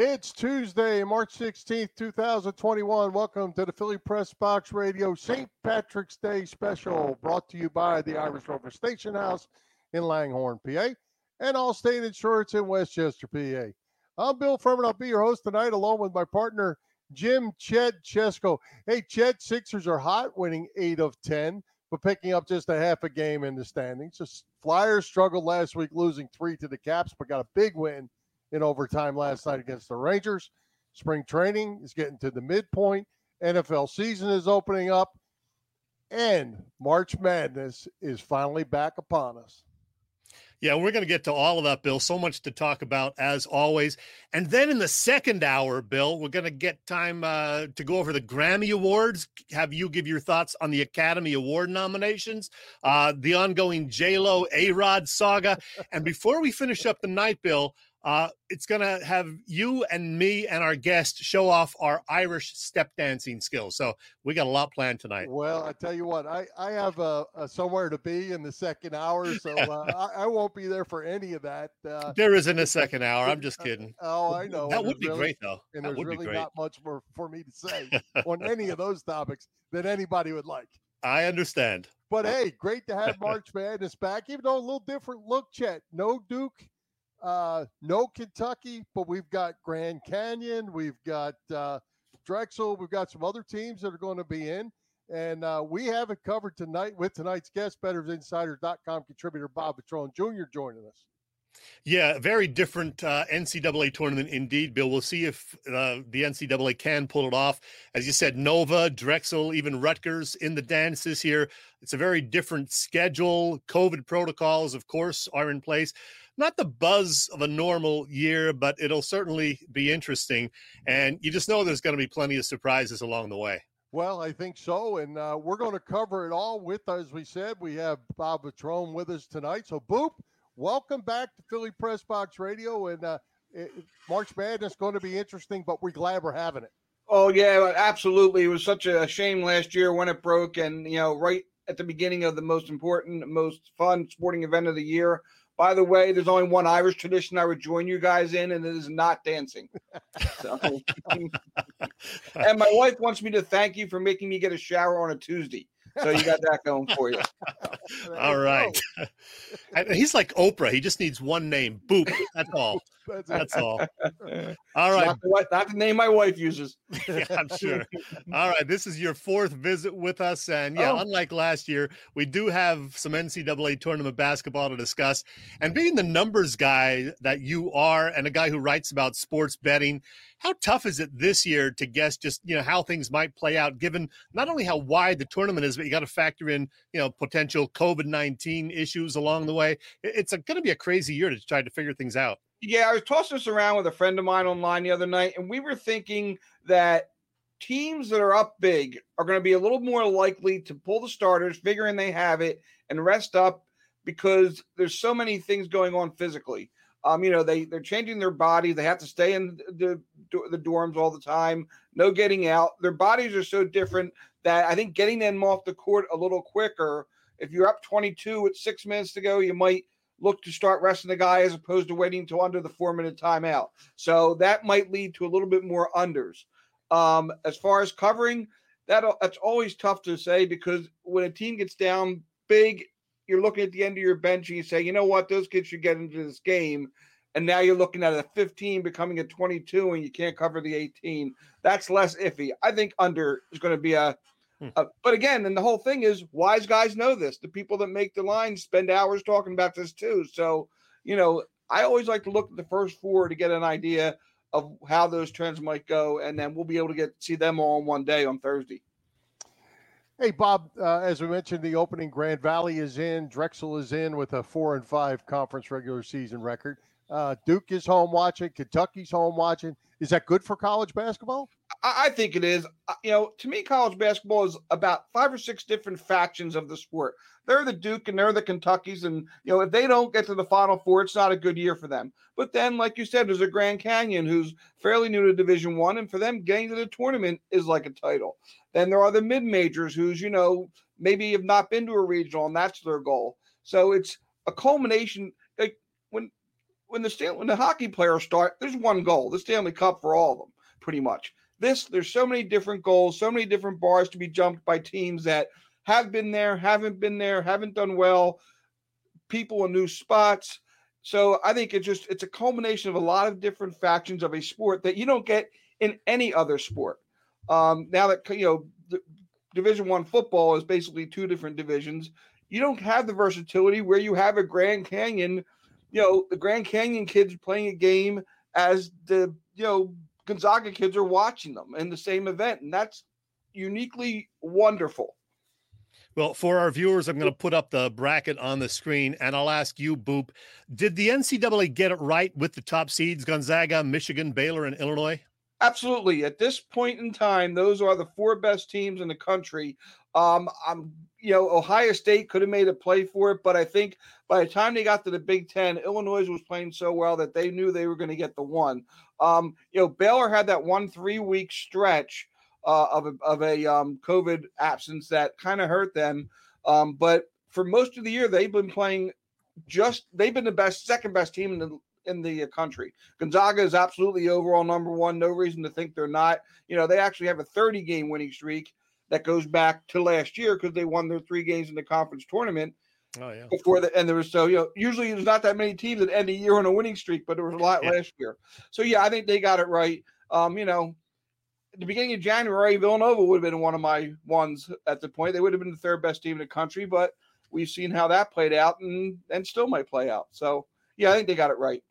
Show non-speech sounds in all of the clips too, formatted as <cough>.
It's Tuesday, March 16th, 2021. Welcome to the Philly Press Box Radio St. Patrick's Day special brought to you by the Irish Rover Station House in Langhorne, PA, and Allstate Insurance in Westchester, PA. I'm Bill Furman. I'll be your host tonight, along with my partner, Jim Chet Chesko. Hey, Chet, Sixers are hot, winning eight of 10, but picking up just a half a game in the standings. Just Flyers struggled last week, losing three to the Caps, but got a big win in overtime last night against the Rangers. Spring training is getting to the midpoint. NFL season is opening up, and March Madness is finally back upon us. Yeah, we're going to get to all of that, Bill. So much to talk about, as always. And then in the second hour, Bill, we're going to get time uh, to go over the Grammy Awards. Have you give your thoughts on the Academy Award nominations, uh, the ongoing J Lo A Rod saga, and before we finish up the night, Bill, uh, it's going to have you and me and our guest show off our Irish step dancing skills. So we got a lot planned tonight. Well, I tell you what, I, I have a, a somewhere to be in the second hour, <laughs> so uh, I, I, won't be there for any of that. Uh, there isn't a second hour. I'm just <laughs> kidding. oh, I know. That would be really, great, though. And that there's really not much more for me to say <laughs> on any of those topics that anybody would like. I understand. But hey, great to have March Madness back, even though a little different look, Chet. No Duke uh, no Kentucky, but we've got Grand Canyon, we've got uh, Drexel, we've got some other teams that are going to be in. And uh, we have it covered tonight with tonight's guest, BettorsInsider.com contributor Bob Vetrone Jr. joining us. Yeah, very different uh, NCAA tournament indeed, Bill. We'll see if uh, the NCAA can pull it off. As you said, Nova, Drexel, even Rutgers in the dance this year. It's a very different schedule. COVID protocols, of course, are in place not the buzz of a normal year, but it'll certainly be interesting. And you just know there's going to be plenty of surprises along the way. Well, I think so. And uh, we're going to cover it all with, as we said, we have Bob Vetrone with us tonight. So, Boop, welcome back to Philly Press Box Radio. And uh, it, March Madness is going to be interesting, but we're glad we're having it. Oh, yeah, absolutely. It was such a shame last year when it broke. And, you know, right at the beginning of the most important, most fun sporting event of the year. By the way, there's only one Irish tradition I would join you guys in, and it is not dancing. So, <laughs> and my wife wants me to thank you for making me get a shower on a Tuesday. So you got that going for you. all right. <laughs> He's like Oprah. He just needs one name. Boop. That's all. That's, That's all. <laughs> All right. Not the, not the, name my wife uses. <laughs> yeah, I'm sure. All right. This is your fourth visit with us. And yeah, oh. unlike last year, we do have some NCAA tournament basketball to discuss. And being the numbers guy that you are and a guy who writes about sports betting, how tough is it this year to guess just you know how things might play out given not only how wide the tournament is but you got to factor in you know potential covid-19 issues along the way it's going to be a crazy year to try to figure things out yeah, I was tossing this around with a friend of mine online the other night, and we were thinking that teams that are up big are going to be a little more likely to pull the starters, figuring they have it, and rest up because there's so many things going on physically. Um, you know, they they're changing their bodies. They have to stay in the the dorms all the time. No getting out. Their bodies are so different that I think getting them off the court a little quicker. If you're up 22 with six minutes to go, you might look to start resting the guy as opposed to waiting until under the four minute timeout. So that might lead to a little bit more unders. Um, as far as covering, that that's always tough to say because when a team gets down big, you're looking at the end of your bench and you say, you know what, those kids should get into this game. And now you're looking at a 15 becoming a 22 and you can't cover the 18. That's less iffy. I think under is going to be a Hmm. Uh, but again, and the whole thing is wise guys know this. The people that make the lines spend hours talking about this too. So, you know, I always like to look at the first four to get an idea of how those trends might go, and then we'll be able to get see them all in one day on Thursday. Hey Bob, uh, as we mentioned, the opening Grand Valley is in, Drexel is in with a four and five conference regular season record. Uh, Duke is home watching, Kentucky's home watching. Is that good for college basketball? I, I think it is. Uh, You know, to me, college basketball is about five or six different factions of the sport. They're the Duke and they're the Kentuckies, and you know, if they don't get to the Final Four, it's not a good year for them. But then, like you said, there's a Grand Canyon who's fairly new to Division One, and for them, getting to the tournament is like a title. Then there are the mid majors who's you know maybe have not been to a regional, and that's their goal. So it's a culmination. Like when when the Stan- when the hockey players start, there's one goal: the Stanley Cup for all of them, pretty much. This there's so many different goals, so many different bars to be jumped by teams that have been there, haven't been there, haven't done well, people in new spots. So I think it's just it's a culmination of a lot of different factions of a sport that you don't get in any other sport. Um, now that you know the Division One football is basically two different divisions, you don't have the versatility where you have a Grand Canyon. You know the Grand Canyon kids playing a game as the you know Gonzaga kids are watching them in the same event, and that's uniquely wonderful. Well, for our viewers, I'm going to put up the bracket on the screen and I'll ask you, Boop, did the NCAA get it right with the top seeds Gonzaga, Michigan, Baylor, and Illinois? Absolutely. At this point in time, those are the four best teams in the country. Um, I'm, you know, Ohio State could have made a play for it, but I think by the time they got to the Big Ten, Illinois was playing so well that they knew they were going to get the one. Um, you know, Baylor had that one three week stretch uh, of a, of a um, COVID absence that kind of hurt them. Um, but for most of the year, they've been playing just they've been the best, second best team in the in the country. Gonzaga is absolutely overall number one. No reason to think they're not. You know, they actually have a 30 game winning streak that goes back to last year because they won their three games in the conference tournament. Oh yeah. Before the and there was so you know usually there's not that many teams that end a year on a winning streak, but there was a lot Yeah. last year. So yeah, I think they got it right. Um, you know, at the beginning of January, Villanova would have been one of my ones at the point. They would have been the third best team in the country, but we've seen how that played out and and still might play out. So yeah, I think they got it right.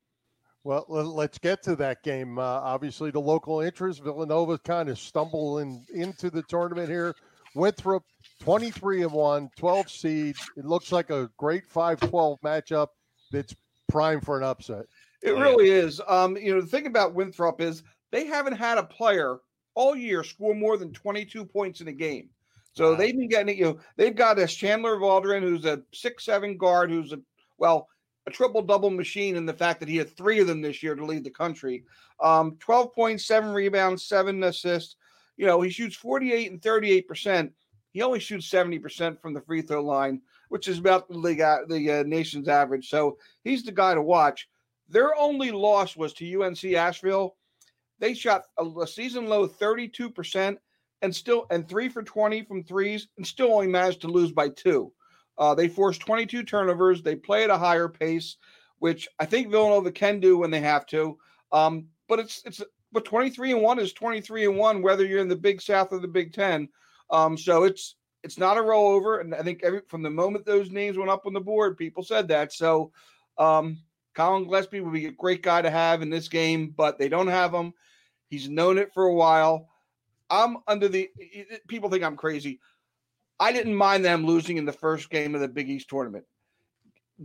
Well, let's get to that game. Uh, obviously, the local interest, Villanova kind of stumbling into the tournament here. Winthrop, 23 and 1, 12 seed. It looks like a great 5 12 matchup that's prime for an upset. It really is. Um, you know, the thing about Winthrop is they haven't had a player all year score more than 22 points in a game. So Wow. they've been getting it. You know, they've got this Chandler Vaudrin, who's a six-seven guard, who's a well, a triple-double machine in the fact that he had three of them this year to lead the country. Um, 12 points, seven rebounds, seven assists. You know, he shoots 48 and 38 percent. He only shoots 70 percent from the free throw line, which is about the league, a- the uh, nation's average. So he's the guy to watch. Their only loss was to UNC Asheville. They shot a, a season low 32% and still and 3 for 20 from threes and still only managed to lose by 2. Uh, they forced 22 turnovers. They play at a higher pace, which I think Villanova can do when they have to. Um, but it's it's but 23 and 1 is 23 and 1 whether you're in the Big South or the Big 10. Um, so it's it's not a rollover and I think every from the moment those names went up on the board people said that. So um Collin Gillespie would be a great guy to have in this game, but they don't have him. He's known it for a while. I'm under the people think I'm crazy. I didn't mind them losing in the first game of the Big East tournament.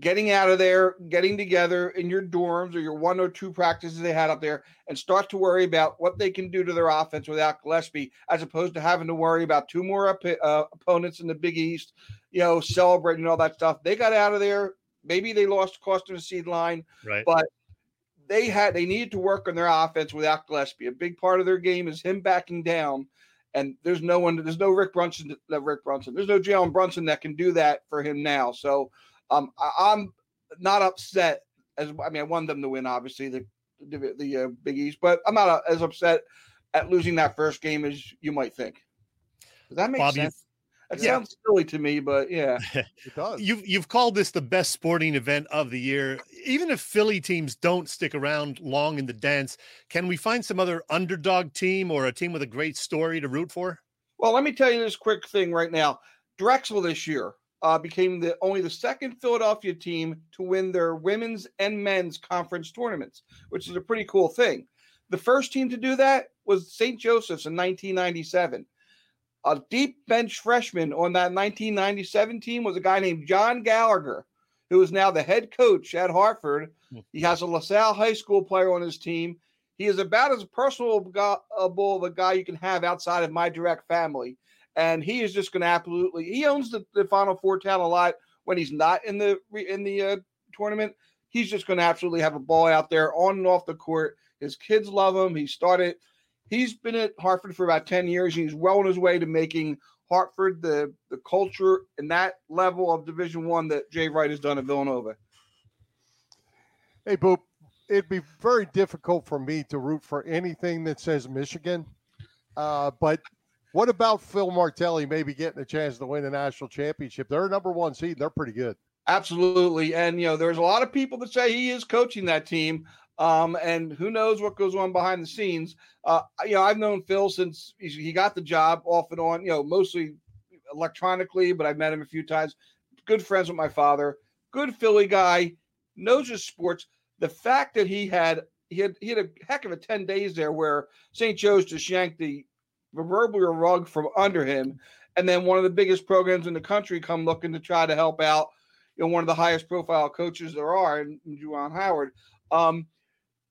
Getting out of there, getting together in your dorms or your one or two practices they had up there, and start to worry about what they can do to their offense without Gillespie, as opposed to having to worry about two more uh, opponents in the Big East, you know, celebrating all that stuff. They got out of there. Maybe they lost cost of the seed line Right. but they had they needed to work on their offense without Gillespie. A big part of their game is him backing down, and there's no one, there's no Rick Brunson, Rick Brunson, there's no Jalen Brunson that can do that for him now. So, um, I, I'm not upset as I mean I wanted them to win, obviously the the, the uh, Big East, but I'm not uh, as upset at losing that first game as you might think. Does that make Bob, you- sense? That Yeah. sounds silly to me, but yeah. <laughs> It does. You've you've called this the best sporting event of the year. Even if Philly teams don't stick around long in the dance, can we find some other underdog team or a team with a great story to root for? Well, let me tell you this quick thing right now. Drexel this year uh, became the only the second Philadelphia team to win their women's and men's conference tournaments, which is a pretty cool thing. The first team to do that was St. Joseph's in 1997. A deep bench freshman on that 1997 team was a guy named John Gallagher, who is now the head coach at Hartford. Hmm. He has a LaSalle High School player on his team. He is about as personable of a guy you can have outside of my direct family. And he is just going to absolutely, he owns the, the Final Four town a lot when he's not in the in the uh, tournament. He's just going to absolutely have a ball out there on and off the court. His kids love him. He started, he's been at Hartford for about 10 years. and He's well on his way to making Hartford the, the culture and that level of Division One that Jay Wright has done at Villanova. Hey, Boop, it'd be very difficult for me to root for anything that says Michigan. Uh, but what about Phil Martelli maybe getting a chance to win a national championship? They're number one seed. They're pretty good. Absolutely. And, you know, there's a lot of people that say he is coaching that team. Um, and who knows what goes on behind the scenes. Uh, you know, I've known Phil since he got the job off and on, you know, mostly electronically, but I've met him a few times. Good friends with my father, good Philly guy, knows his sports. The fact that he had he had he had a heck of a 10 days there where St. Joe's just yanked the proverbial rug from under him. And then one of the biggest programs in the country come looking to try to help out, you know, one of the highest profile coaches there are in Juwan Howard. Um,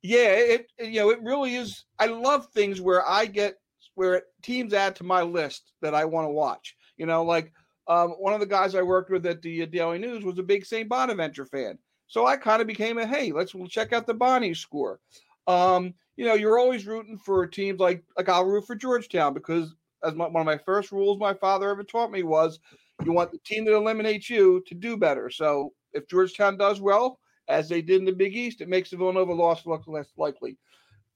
yeah, it you know it really is. I love things where I get where teams add to my list that I want to watch. You know, like um, one of the guys I worked with at the uh, Daily News was a big St. Bonaventure fan, so I kind of became a hey, let's we'll check out the Bonnie score. Um, you know, you're always rooting for teams like like I'll root for Georgetown because as my, one of my first rules my father ever taught me was you want the team that eliminates you to do better. So if Georgetown does well, as they did in the Big East, it makes the Villanova loss look less likely.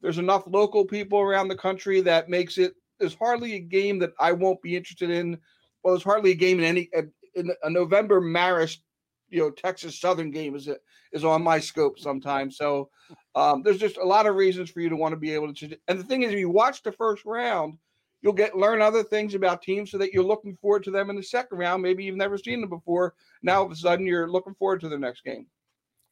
There's enough local people around the country that makes it. There's hardly a game that I won't be interested in. Well, there's hardly a game in any in a November Marist, you know, Texas Southern game is is on my scope sometimes. So um, there's just a lot of reasons for you to want to be able to. And the thing is, if you watch the first round, you'll get learn other things about teams so that you're looking forward to them in the second round. Maybe you've never seen them before. Now all of a sudden you're looking forward to the next game.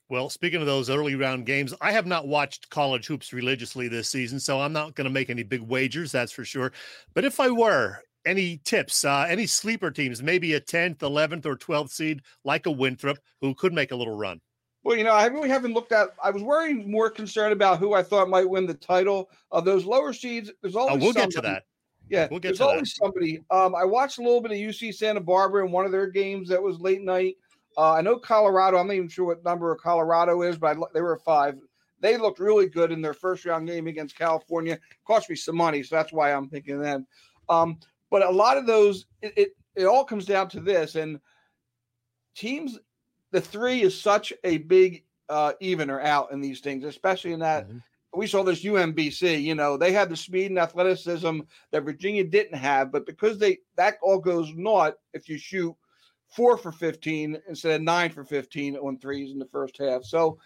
Well, speaking of those early round games, I have not watched college hoops religiously this season, so I'm not going to make any big wagers, that's for sure. But if I were, any tips, uh, any sleeper teams, maybe a 10th, 11th, or 12th seed like a Winthrop who could make a little run? Well, you know, I really haven't looked at. I was worrying more concerned about who I thought might win the title of those lower seeds. There's always oh, we'll somebody, get to that. Yeah, we'll get there's to always that. somebody. Um, I watched a little bit of UC Santa Barbara in one of their games that was late night. Uh, I know Colorado. I'm not even sure what number of Colorado is, but I, they were five. They looked really good in their first round game against California. Cost me some money, so that's why I'm thinking them. Um, but a lot of those, it, it it all comes down to this, and teams. The three is such a big uh, evener out in these things, especially in that. Mhm. We saw this UMBC. You know, they had the speed and athleticism that Virginia didn't have, but because they that all goes naught if you shoot four for 15 instead of nine for 15 on threes in the first half. So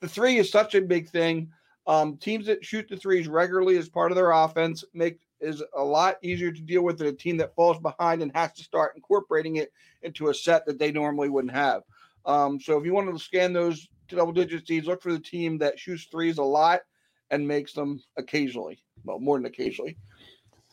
the three is such a big thing. Um, teams that shoot the threes regularly as part of their offense make is a lot easier to deal with than a team that falls behind and has to start incorporating it into a set that they normally wouldn't have. Um, so if you want to scan those double digit seeds, look for the team that shoots threes a lot and makes them occasionally. Well, more than occasionally.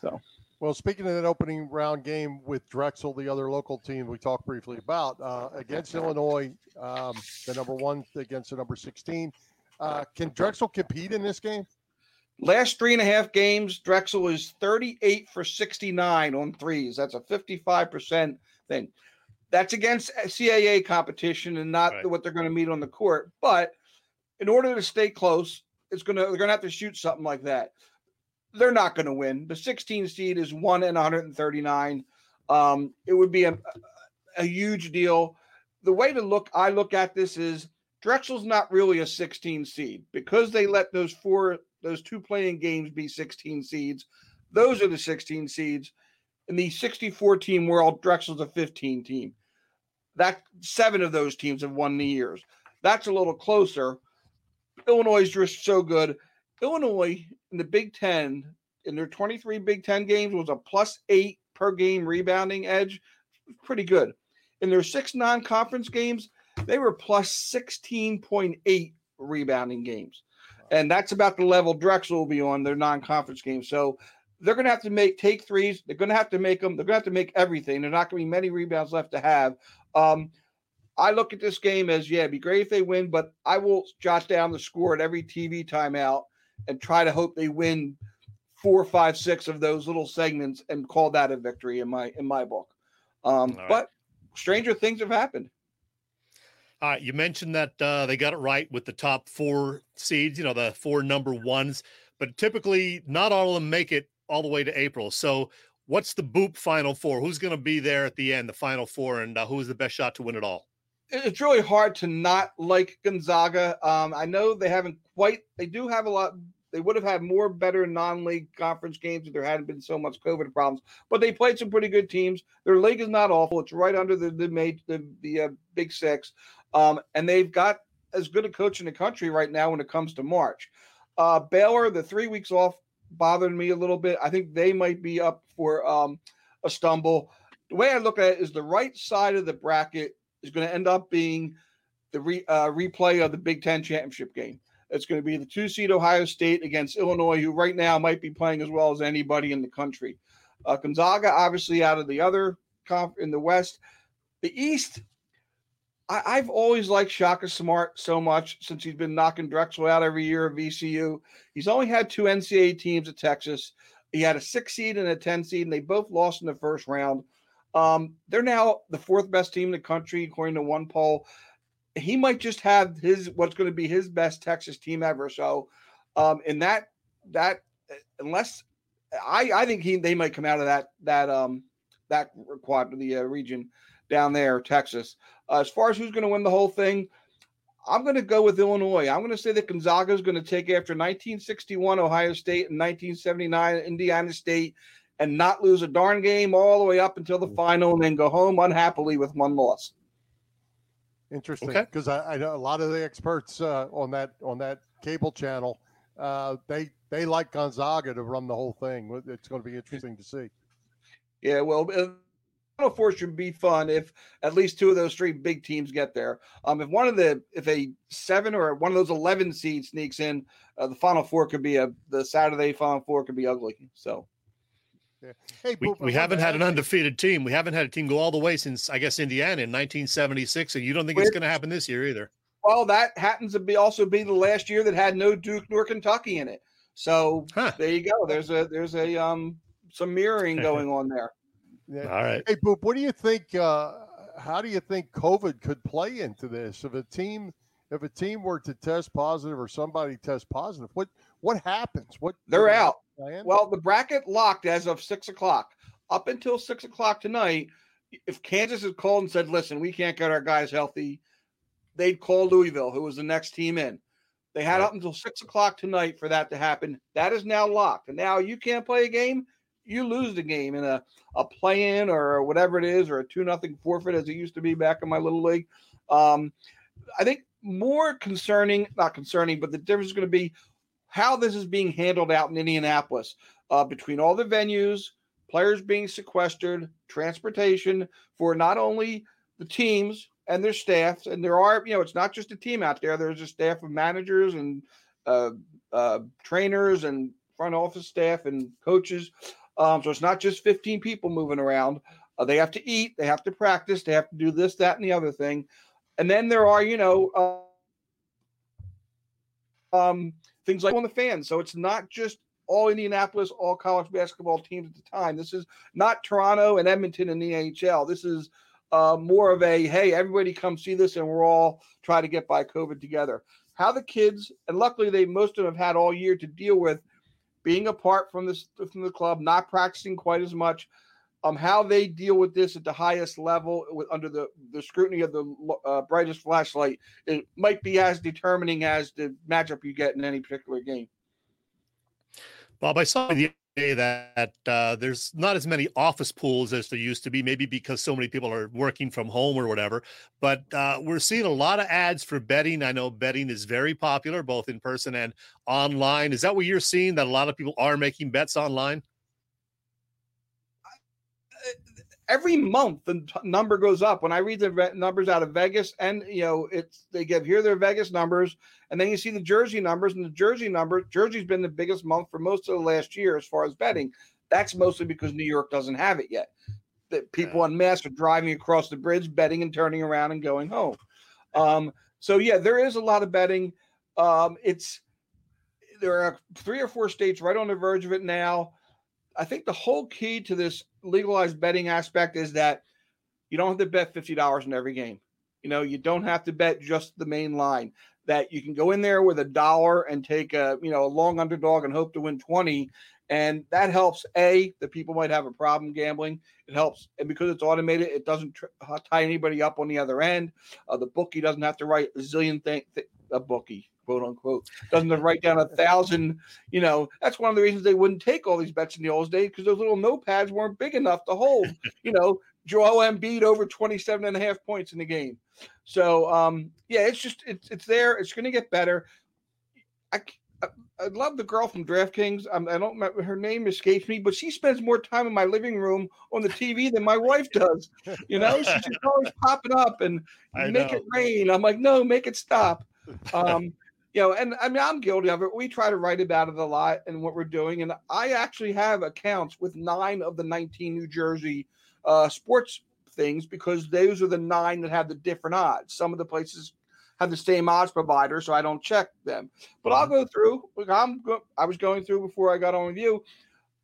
So Well, speaking of that opening round game with Drexel, the other local team we talked briefly about, uh, against Illinois, um, the number one against the number 16. Uh, can Drexel compete in this game? Last three and a half games, Drexel is 38 for 69 on threes. That's a 55% thing. That's against CAA competition and not Right. what they're going to meet on the court. But in order to stay close, it's gonna they're gonna have to shoot something like that. They're not going to win. The 16 seed is one in 139. Um, it would be a, a huge deal. The way to look, I look at this is Drexel's not really a 16 seed because they let those four, those two playing games be 16 seeds. Those are the 16 seeds. In the 64 team world, Drexel's a 15 team. That seven of those teams have won the years. That's a little closer. Illinois is just so good. Illinois in the Big Ten, in their 23 Big Ten games, was a plus eight per game rebounding edge. Pretty good. In their six non conference games, they were plus 16.8 rebounding games. And that's about the level Drexel will be on their non conference games. So they're going to have to make take threes. They're going to have to make them. They're going to have to make everything. There's not going to be many rebounds left to have. Um, I look at this game as yeah, it'd be great if they win, but I will jot down the score at every TV timeout and try to hope they win four, five, six of those little segments and call that a victory in my in my book. Um, right. But stranger things have happened. All right, you mentioned that uh, they got it right with the top four seeds, you know, the four number ones, but typically not all of them make it all the way to April. So, what's the Boop Final Four? Who's going to be there at the end, the Final Four, and uh, who's the best shot to win it all? It's really hard to not like Gonzaga. Um, I know they haven't quite. They do have a lot. They would have had more better non-league conference games if there hadn't been so much COVID problems. But they played some pretty good teams. Their league is not awful. It's right under the the the, the uh, Big Six. Um, and they've got as good a coach in the country right now when it comes to March. Uh, Baylor, the three weeks off bothered me a little bit. I think they might be up for um, a stumble. The way I look at it is the right side of the bracket is going to end up being the re, uh, replay of the Big Ten championship game. It's going to be the two seed Ohio State against Illinois, who right now might be playing as well as anybody in the country. Uh, Gonzaga, obviously, out of the other conf- in the West. The East, I, have always liked Shaka Smart so much since he's been knocking Drexel out every year of VCU. He's only had two NCAA teams at Texas. He had a six seed and a 10 seed, and they both lost in the first round. Um, they're now the fourth best team in the country, according to one poll. He might just have his what's going to be his best Texas team ever. So, um, in that that unless I I think he they might come out of that that um that quad the uh, region down there, Texas. Uh, as far as who's going to win the whole thing, I'm going to go with Illinois. I'm going to say that Gonzaga is going to take after 1961 Ohio State and 1979 Indiana State and not lose a darn game all the way up until the final and then go home unhappily with one loss. Interesting, because okay. I, I, know a lot of the experts uh, on that on that cable channel. Uh, they they like Gonzaga to run the whole thing. It's going to be interesting to see. Yeah, well, uh, Final Four should be fun if at least two of those three big teams get there. Um, if one of the if a seven or one of those eleven seeds sneaks in, uh, the Final Four could be a the Saturday Final Four could be ugly. So. Yeah. <laughs> Hey, we, we haven't had an undefeated team. We haven't had a team go all the way since I guess Indiana in 1976, and you don't think it's going to happen this year either. Well, that happens to be also be the last year that had no Duke nor Kentucky in it. So huh. there you go. There's a there's a um some mirroring <laughs> going on there. Yeah. All right. Hey, Boop, what do you think? Uh, how do you think COVID could play into this? If a team, if a team were to test positive or somebody test positive, what what happens? What they're out. Well, the bracket locked as of six o'clock. Up until six o'clock tonight, if Kansas had called and said, "Listen, we can't get our guys healthy," they'd call Louisville, who was the next team in. They had right. up until six o'clock tonight for that to happen. That is now locked, and now you can't play a game you lose the game in a, a play in or whatever it is, or a two nothing forfeit as it used to be back in my little league. Um, I think more concerning, not concerning, but the difference is going to be how this is being handled out in Indianapolis uh, between all the venues, players being sequestered, transportation for not only the teams and their staffs, and there are, you know, it's not just a team out there. There's a staff of managers and uh, uh, trainers and front office staff and coaches. Um, so it's not just 15 people moving around. Uh, they have to eat, they have to practice, they have to do this, that, and the other thing. And then there are, you know, uh, um, things like on the fans. So it's not just all Indianapolis, all college basketball teams at the time. This is not Toronto and Edmonton and the NHL. This is uh, more of a hey, everybody come see this, and we're all try to get by COVID together. How the kids, and luckily they most of them have had all year to deal with being apart from this from the club, not practicing quite as much. Um, how they deal with this at the highest level, with, under the, the scrutiny of the uh, brightest flashlight, it might be as determining as the matchup you get in any particular game. Bob, I saw the day that uh, there's not as many office pools as there used to be, maybe because so many people are working from home or whatever. But uh, we're seeing a lot of ads for betting. I know betting is very popular, both in person and online. Is that what you're seeing? That a lot of people are making bets online? Every month the number goes up. When I read the numbers out of Vegas, and you know, it's they give here their Vegas numbers, and then you see the Jersey numbers, and the Jersey number, Jersey's been the biggest month for most of the last year as far as betting. That's mostly because New York doesn't have it yet. That people en masse are driving across the bridge, betting and turning around and going home. Um, so yeah, there is a lot of betting. Um, it's there are three or four states right on the verge of it now. I think the whole key to this legalized betting aspect is that you don't have to bet fifty dollars in every game. You know, you don't have to bet just the main line. That you can go in there with a dollar and take a you know a long underdog and hope to win twenty, and that helps. A, the people might have a problem gambling. It helps, and because it's automated, it doesn't tr- uh, tie anybody up on the other end. Uh, the bookie doesn't have to write a zillion thing. Th- a bookie, quote unquote, doesn't write down a thousand. You know, that's one of the reasons they wouldn't take all these bets in the old days because those little notepads weren't big enough to hold. <laughs> You know, Joel Embiid over 27 and a half points in the game. So um, yeah, it's just it's it's there. It's going to get better. I, I, I love the girl from DraftKings. I'm, I don't remember her name escapes me, but she spends more time in my living room on the TV than my wife does. You know, she's just always popping up and <laughs> I make know. it rain. I'm like, no, make it stop. Um, you know, and I mean, I'm guilty of it. We try to write about it a lot and what we're doing, and I actually have accounts with nine of the 19 New Jersey uh, sports things because those are the nine that have the different odds. Some of the places have the same odds provider, so I don't check them. But I'll go through. Look, I'm go, I was going through before I got on with you.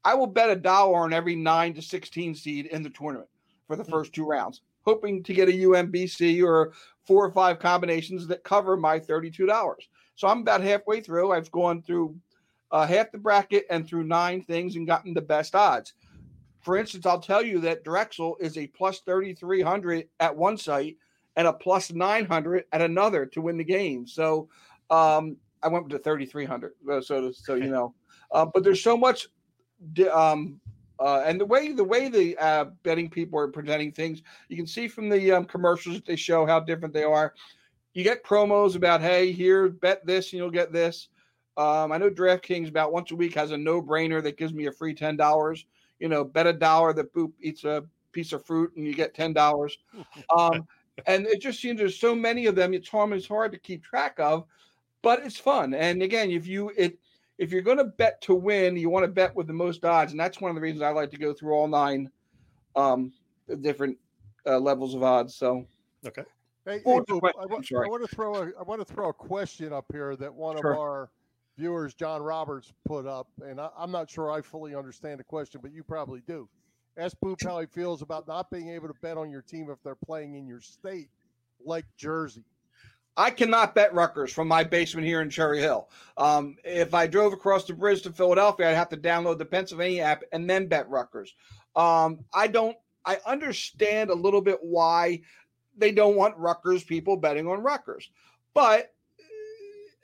I will bet a dollar on every nine to 16 seed in the tournament for the first two rounds, hoping to get a UMBC or four or five combinations that cover my $32. So I'm about halfway through. I've gone through uh, half the bracket and through nine things and gotten the best odds. For instance, I'll tell you that Drexel is a plus 3,300 at one site and a plus 900 at another to win the game. So um, I went to 3,300. uh, So, so you know, uh, but there's so much. Um, uh, and the way the way the uh, betting people are presenting things, you can see from the um, commercials that they show how different they are. You get promos about, hey, here, bet this and you'll get this. Um, I know DraftKings about once a week has a no brainer that gives me a free ten dollars. You know, bet a dollar that Boop eats a piece of fruit and you get ten dollars. Um, <laughs> and it just seems there's so many of them. It's hard, it's hard to keep track of, but it's fun. And again, if you it if you're going to bet to win, you want to bet with the most odds, and that's one of the reasons I like to go through all nine um, different uh, levels of odds. So Hey, hey, What Boop. I, wa- I'm. I want to throw a I want to throw a question up here that one Sure. of our viewers, John Roberts, put up, and I, I'm not sure I fully understand the question, but you probably do. Ask Boop how he feels about not being able to bet on your team if they're playing in your state, like Jersey. I cannot bet Rutgers from my basement here in Cherry Hill. Um, if I drove across the bridge to Philadelphia, I'd have to download the Pennsylvania app and then bet Rutgers. Um, I don't. I understand a little bit why they don't want Rutgers people betting on Rutgers, but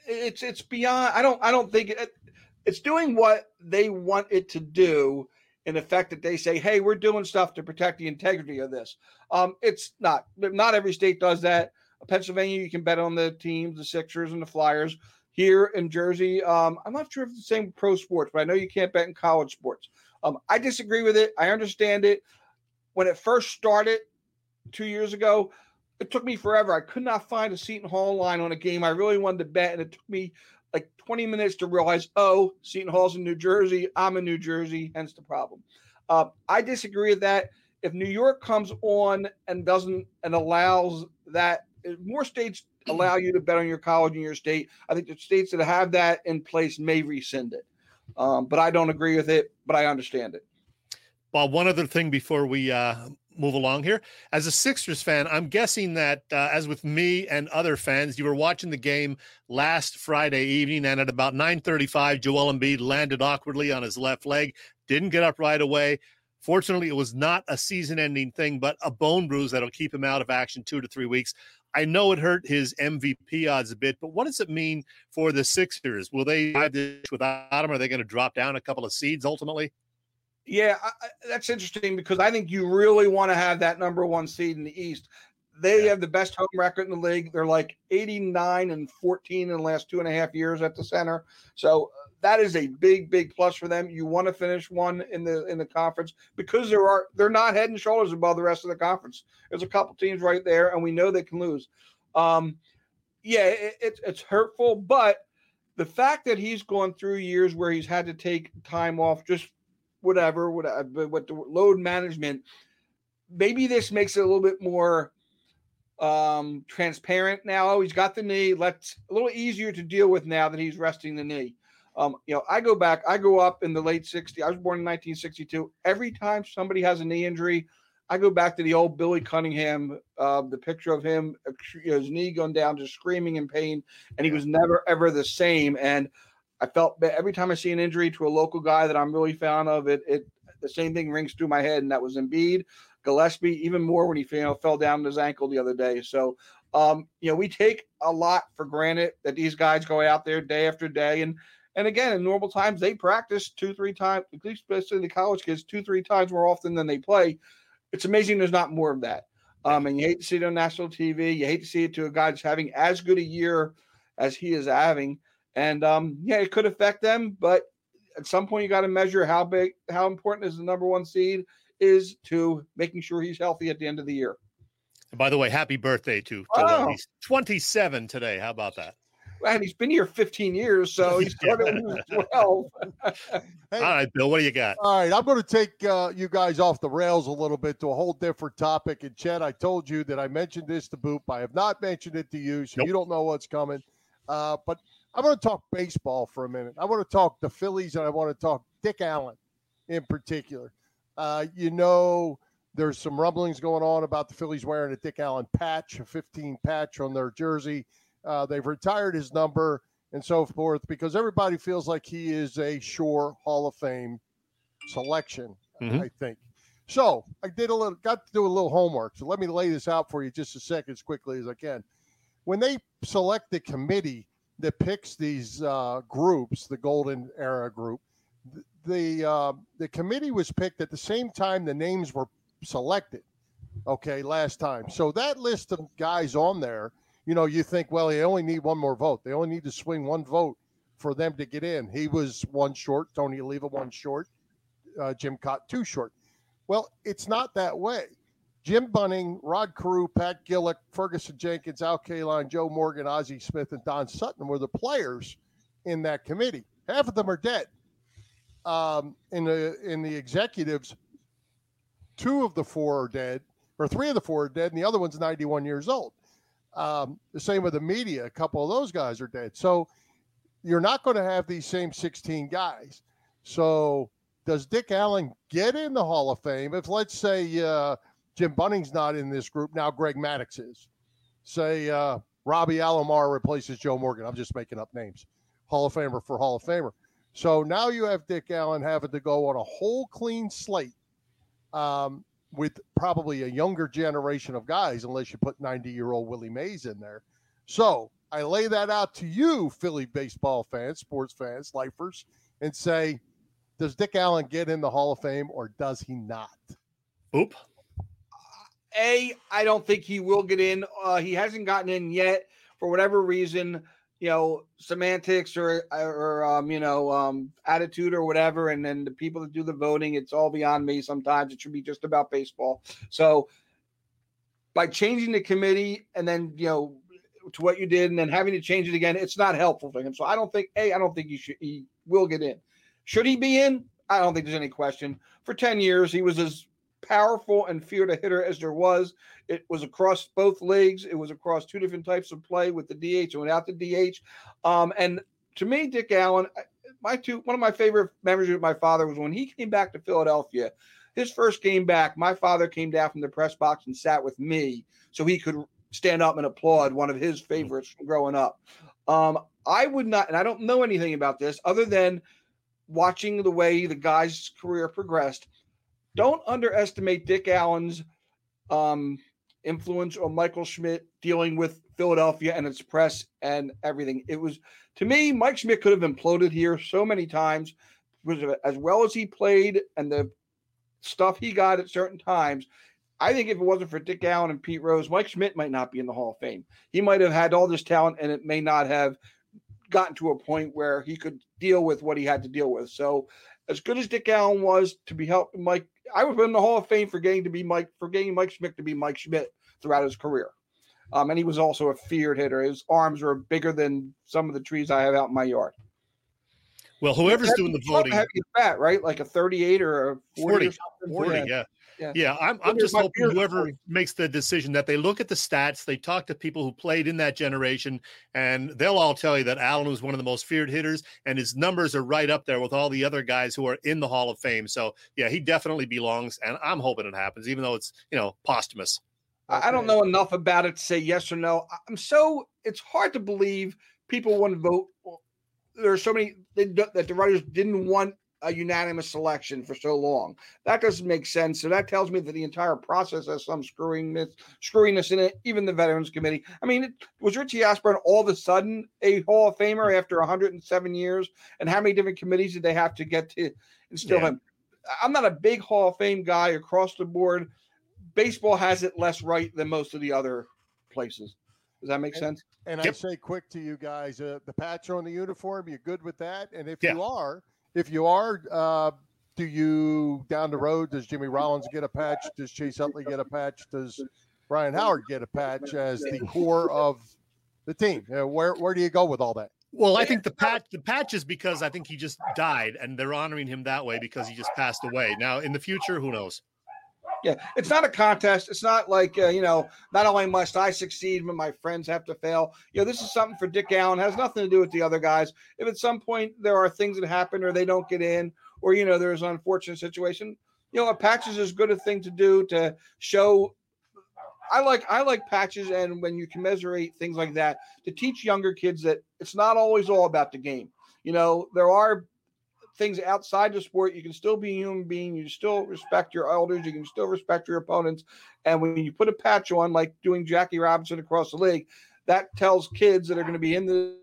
it's it's beyond. I don't. I don't think it, it's doing what they want it to do. In effect, that they say, "Hey, we're doing stuff to protect the integrity of this." Um, it's not. Not every state does that. Pennsylvania, you can bet on the teams, the Sixers and the Flyers. Here in Jersey, um, I'm not sure if it's the same pro sports, but I know you can't bet in college sports. Um, I disagree with it. I understand it. When it first started two years ago, it took me forever. I could not find a Seton Hall line on a game I really wanted to bet, and it took me like 20 minutes to realize, oh, Seton Hall's in New Jersey. I'm in New Jersey, hence the problem. Uh, I disagree with that. If New York comes on and doesn't and allows that, more states allow you to bet on your college in your state. I think the states that have that in place may rescind it. Um, but I don't agree with it, but I understand it. Bob, one other thing before we uh, move along here. As a Sixers fan, I'm guessing that, uh, as with me and other fans, you were watching the game last Friday evening, and at about 9:35, Joel Embiid landed awkwardly on his left leg, didn't get up right away. Fortunately, it was not a season-ending thing, but a bone bruise that'll keep him out of action two to three weeks. I know it hurt his MVP odds a bit, but what does it mean for the Sixers? Will they without him? Are they going to drop down a couple of seeds ultimately? Yeah, I, that's interesting because I think you really want to have that number one seed in the East. They Yeah. have the best home record in the league. They're like 89 and 14 in the last two and a half years at the center. So uh, that is a big, big plus for them. You want to finish one in the in the conference because there are they're not head and shoulders above the rest of the conference. There's a couple teams right there, and we know they can lose. Um, yeah, it, it's it's hurtful, but the fact that he's gone through years where he's had to take time off, just whatever, whatever, but with the load management, maybe this makes it a little bit more um transparent now. Oh, he's got the knee. Let's a little easier to deal with now that he's resting the knee. Um, you know, I go back, I grew up in the late 60s. I was born in 1962. Every time somebody has a knee injury, I go back to the old Billy Cunningham, uh, the picture of him, uh, his knee going down, just screaming in pain, and he was never ever the same. And I felt every time I see an injury to a local guy that I'm really fan of, it it the same thing rings through my head, and that was Embiid, Gillespie, even more when he fell down his ankle the other day. So, um, you know, we take a lot for granted that these guys go out there day after day, and and again, in normal times, they practice two, three times, at least especially the college kids, two, three times more often than they play it's amazing there's not more of that. Um, and you hate to see it on national TV. You hate to see it to a guy that's having as good a year as he is having. And um, yeah, it could affect them, but at some point you got to measure how big, how important is the number one seed is to making sure he's healthy at the end of the year. And by the way, happy birthday to, to Oh. He's 27 today. How about that? And he's been here 15 years, so he started when he was <laughs> 12. <laughs> All right, Bill, what do you got? All right, I'm going to take uh, you guys off the rails a little bit to a whole different topic. And Chad, I told you that I mentioned this to Boop. I have not mentioned it to you, so Nope. you don't know what's coming. Uh, but I'm going to talk baseball for a minute. I want to talk the Phillies, and I want to talk Dick Allen in particular. Uh, you know, there's some rumblings going on about the Phillies wearing a Dick Allen patch, a 15 patch on their jersey. Uh, they've retired his number and so forth because everybody feels like he is a sure Hall of Fame selection, Mhm. I think. So I did a little, got to do a little homework. So let me lay this out for you just a second, as quickly as I can. When they select the committee that picks these uh, groups, the Golden Era group, the uh, the committee was picked at the same time the names were selected. Okay, last time. So that list of guys on there, you know, you think, well, they only need one more vote. They only need to swing one vote for them to get in. He was one short. Tony Oliva one short. Uh, Jim Kaat two short. Well, it's not that way. Jim Bunning, Rod Carew, Pat Gillick, Ferguson Jenkins, Al Kaline, Joe Morgan, Ozzie Smith, and Don Sutton were the players in that committee. Half of them are dead. Um, in the in the executives, two of the four are dead, or three of the four are dead, and the other one's 91 years old. Um, the same with the media. A couple of those guys are dead. So you're not going to have these same 16 guys. So does Dick Allen get in the Hall of Fame if, let's say, uh, Jim Bunning's not in this group now? Greg Maddux is. Say uh, Robbie Alomar replaces Joe Morgan. I'm just making up names. Hall of Famer for Hall of Famer. So now you have Dick Allen having to go on a whole clean slate um, with probably a younger generation of guys, unless you put 90 year old Willie Mays in there. So I lay that out to you, Philly baseball fans, sports fans, lifers, and say, does Dick Allen get in the Hall of Fame or does he not? Oop. A, I don't think he will get in. Uh, he hasn't gotten in yet for whatever reason. You know, semantics or or um, you know, um, attitude or whatever, and then the people that do the voting, it's all beyond me. Sometimes it should be just about baseball. So, by changing the committee and then you know to what you did, and then having to change it again, it's not helpful for him. So I don't think a, I don't think he should. He will get in. Should he be in? I don't think there's any question. For ten years, he was as powerful and feared a hitter as there was. It was across both leagues. It was across two different types of play with the DH and without the DH. Um, and to me, Dick Allen, my two one of my favorite memories with my father was when he came back to Philadelphia. His first game back, my father came down from the press box and sat with me so he could stand up and applaud one of his favorites from growing up. Um, I would not, and I don't know anything about this other than watching the way the guy's career progressed don't underestimate Dick Allen's um, influence on Michael Schmidt dealing with Philadelphia and its press and everything. It was to me, Mike Schmidt could have imploded here so many times as well as he played and the stuff he got at certain times. I think if it wasn't for Dick Allen and Pete Rose, Mike Schmidt might not be in the Hall of Fame. He might have had all this talent and it may not have gotten to a point where he could deal with what he had to deal with. So, as good as Dick Allen was to be helping Mike, I would put in the Hall of Fame for getting to be Mike for getting Mike Schmidt to be Mike Schmidt throughout his career. Um, and he was also a feared hitter. His arms were bigger than some of the trees I have out in my yard. Well, whoever's doing the voting, heavy fat, right? Like a 38 or a 40, 40, or 40, Yeah. yeah. Yeah, yeah I'm, I'm just hoping whoever makes the decision that they look at the stats, they talk to people who played in that generation, and they'll all tell you that Allen was one of the most feared hitters, and his numbers are right up there with all the other guys who are in the Hall of Fame. So yeah, he definitely belongs, and I'm hoping it happens, even though it's you know posthumous. I I don't know enough about it to say yes or no. I- I'm so it's hard to believe people want to vote. There are so many they that the writers didn't want a unanimous selection for so long. That doesn't make sense. So that tells me that the entire process has some screwiness, screwiness in it. Even the Veterans Committee. I mean, it, was Richie Ashburn all of a sudden a Hall of Famer after 107 years? And how many different committees did they have to get to instill Yeah. him? I'm not a big Hall of Fame guy across the board. Baseball has it less right than most of the other places. Does that make And- sense? And I say quick to you guys, uh, the patch on the uniform, You're good with that? And if Yeah. you are, if you are, uh, do you down the road? Does Jimmy Rollins get a patch? Does Chase Utley get a patch? Does Ryan Howard get a patch as the core of the team? Uh, where where do you go with all that? Well, I think the patch the patch is because I think he just died, and they're honoring him that way because he just passed away. Now, in the future, who knows? Yeah, it's not a contest. It's not like uh, you know. Not only must I succeed, but my friends have to fail. You know, this is something for Dick Allen. It has nothing to do with the other guys. If at some point there are things that happen, or they don't get in, or you know, there's an unfortunate situation, you know, a patch is as good a thing to do to show. I like I like patches, and when you commiserate things like that, to teach younger kids that it's not always all about the game. You know, there are things outside the sport. You can still be a human being. You still respect your elders. You can still respect your opponents. And when you put a patch on, like doing Jackie Robinson across the league, that tells kids that are going to be in the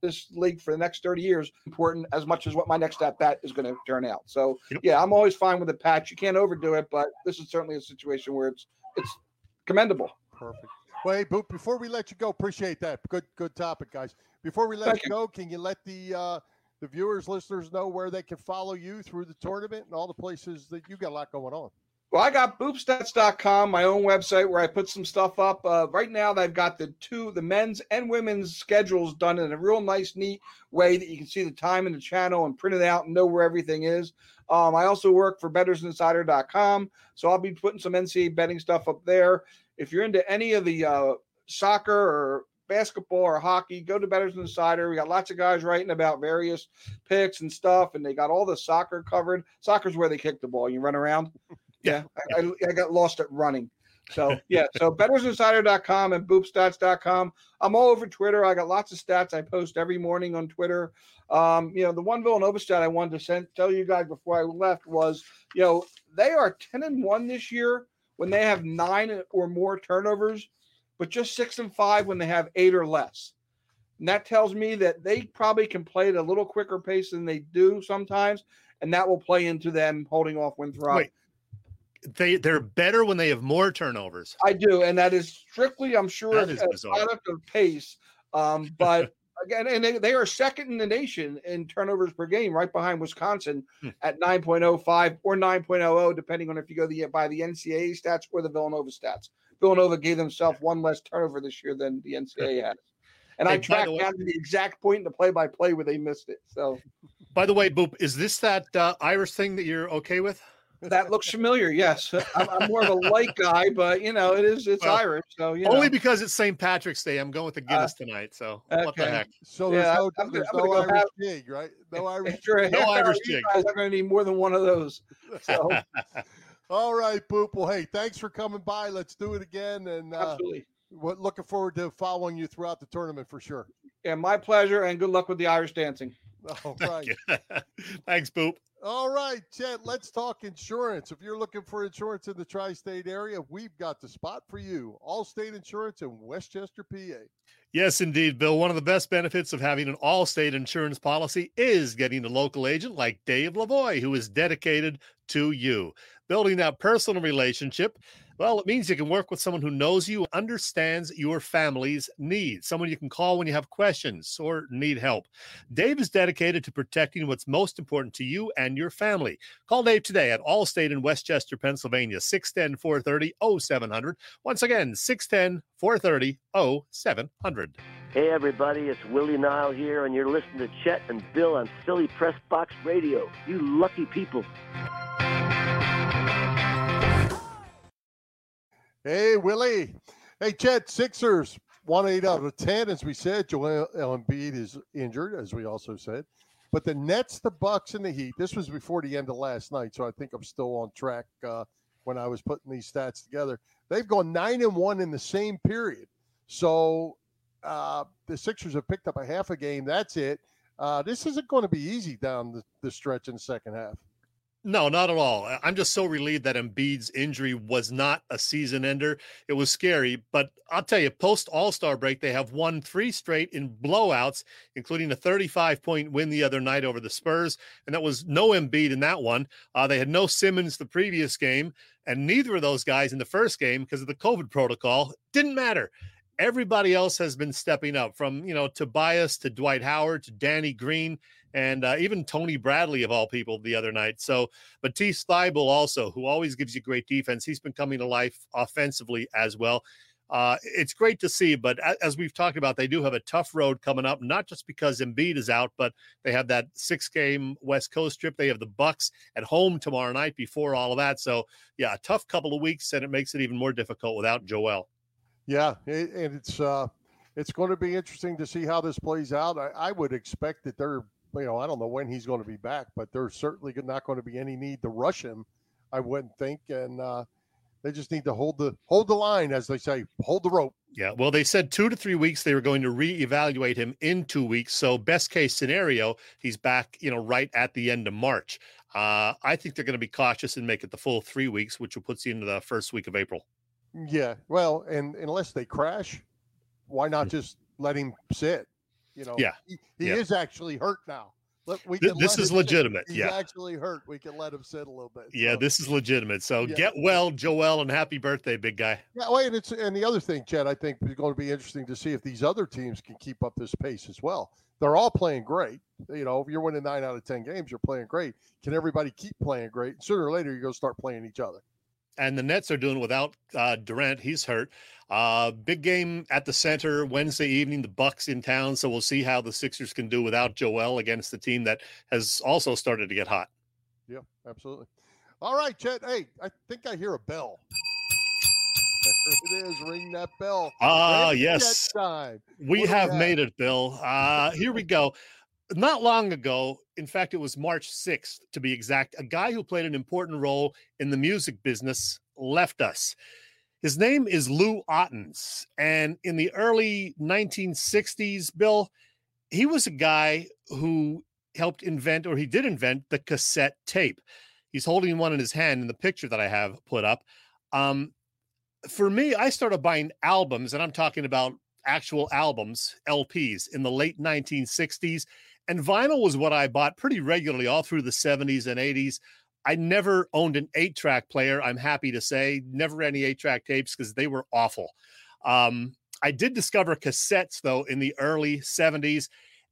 this league for the next 30 years important as much as what my next at bat is going to turn out. So Yep. yeah, I'm always fine with a patch. You can't overdo it, but this is certainly a situation where it's it's commendable. Perfect. Well, hey, Boop, before we let you go, appreciate that. Good, good topic, guys. Before we let Thank you you. go, can you let the uh, the viewers, listeners know where they can follow you through the tournament and all the places that you got a lot going on? Well, I got boopstats.com, my own website where I put some stuff up. Uh, right now, I've got the two, the men's and women's schedules done in a real nice, neat way that you can see the time and the channel and print it out and know where everything is. Um, I also work for bettorsinsider.com, so I'll be putting some NCAA betting stuff up there. If you're into any of the uh, soccer or basketball or hockey, go to Bettors Insider. We got lots of guys writing about various picks and stuff, and they got all the soccer covered. Soccer's where they kick the ball. You run around. <laughs> Yeah, I, I, I got lost at running. So <laughs> yeah, so bettorsinsider.com and boopstats.com. I'm all over Twitter. I got lots of stats I post every morning on Twitter. Um, you know, the one Villanova stat I wanted to send, tell you guys before I left was, you know, they are 10 and 1 this year when they have nine or more turnovers, but just six and five when they have eight or less. And that tells me that they probably can play at a little quicker pace than they do sometimes, and that will play into them holding off Winthrop. Wait. They they're better when they have more turnovers. I do, and that is strictly, I'm sure, That a is a product of pace. Um, <laughs> but again, and they, they are second in the nation in turnovers per game, right behind Wisconsin Hmm. at 9.05 or 9.00, depending on if you go the by the NCAA stats or the Villanova stats. Villanova gave themselves one less turnover this year than the NCAA <laughs> has. And Hey, I tracked the way- down to the exact point in the play-by-play where they missed it. So By the way, Boop, is this that uh, Irish thing that you're okay with? that looks familiar. Yes, I'm, I'm more of a light guy, but you know, it is it's Well, Irish. So you Only know. because it's St. Patrick's Day. I'm going with the Guinness tonight. So what the heck? So there's Yeah, no, I'm there's I'm no Irish have- jig, right? No <laughs> Irish. After a No <laughs> Irish jig. I'm going to need more than one of those. So All right, Boop. Well, hey, thanks for coming by. Let's do it again, and uh, absolutely. we're looking forward to following you throughout the tournament for sure. Yeah, my pleasure, and good luck with the Irish dancing. All Thank right. you. <laughs> Thanks, Boop. All right, Chet, let's talk insurance. If you're looking for insurance in the tri state area, we've got the spot for you. Allstate Insurance in West Chester, PA. Yes, indeed, Bill. One of the best benefits of having an Allstate insurance policy is getting a local agent like Dave Lavoy, who is dedicated to you. Building that personal relationship, well, it means you can work with someone who knows you, understands your family's needs, someone you can call when you have questions or need help. Dave is dedicated to protecting what's most important to you and your family. Call Dave today at Allstate in West Chester, Pennsylvania, 610 430 0700. Once again, 610 430 0700. Hey everybody, it's Willie Nile here, and you're listening to Chet and Bill on Philly Press Box Radio. You lucky people. Hey, Willie. Hey, Chet, Sixers, 1 8 out of 10, as we said. Joel Embiid is injured, as we also said. But the Nets, the Bucks, and the Heat, this was before the end of last night. So I think I'm still on track uh, when I was putting these stats together. They've gone 9 and 1 in the same period. So uh, the Sixers have picked up a half a game. That's it. Uh, this isn't going to be easy down the, the stretch in the second half. No, not at all. I'm just so relieved that Embiid's injury was not a season ender. It was scary, but I'll tell you, post All Star break, they have won three straight in blowouts, including a 35 point win the other night over the Spurs. And that was no Embiid in that one. Uh, they had no Simmons the previous game, and neither of those guys in the first game because of the COVID protocol. Didn't matter everybody else has been stepping up from you know Tobias to Dwight Howard to Danny Green and uh, even Tony Bradley of all people the other night. So Matisse Thybulle also, who always gives you great defense, he's been coming to life offensively as well. Uh, it's great to see, but as we've talked about, they do have a tough road coming up. Not just because Embiid is out, but they have that six-game West Coast trip. They have the Bucks at home tomorrow night before all of that. So, yeah, a tough couple of weeks, and it makes it even more difficult without Joel. Yeah, and it's uh, it's going to be interesting to see how this plays out. I, I would expect that they're, you know, I don't know when he's going to be back, but there's certainly not going to be any need to rush him. I wouldn't think, and uh, they just need to hold the hold the line, as they say, hold the rope. Yeah, well, they said two to three weeks. They were going to reevaluate him in two weeks. So, best case scenario, he's back, you know, right at the end of March. Uh, I think they're going to be cautious and make it the full three weeks, which will put you into the first week of April. Yeah, well, and unless they crash, why not mm. just let him sit? You know, yeah, he, he yeah. is actually hurt now. We can this is legitimate. He's yeah, actually hurt. We can let him sit a little bit. Yeah, so. this is legitimate. So yeah. get well, Joel, and happy birthday, big guy. Yeah, wait, and it's and the other thing, Chet, I think is going to be interesting to see if these other teams can keep up this pace as well. They're all playing great. You know, if you're winning nine out of ten games, you're playing great. Can everybody keep playing great? Sooner or later, you're going to start playing each other and the Nets are doing without uh, Durant. He's hurt. Uh, big game at the center Wednesday evening. The Bucks in town, so we'll see how the Sixers can do without Joel against the team that has also started to get hot. Yeah, absolutely. All right, Chet. Hey, I think I hear a bell. <laughs> There it is. Ring that bell. Ah, uh, yes. We what have made it, Bill. Uh, here we go not long ago, in fact, it was March 6th to be exact, a guy who played an important role in the music business left us. His name is Lou Ottens. And in the early 1960s, Bill, he was a guy who helped invent, or he did invent, the cassette tape. He's holding one in his hand in the picture that I have put up. Um, for me, I started buying albums, and I'm talking about actual albums, LPs, in the late 1960s and vinyl was what I bought pretty regularly all through the 70s and 80s. I never owned an eight track player, I'm happy to say, never any eight track tapes because they were awful. Um, I did discover cassettes though in the early 70s,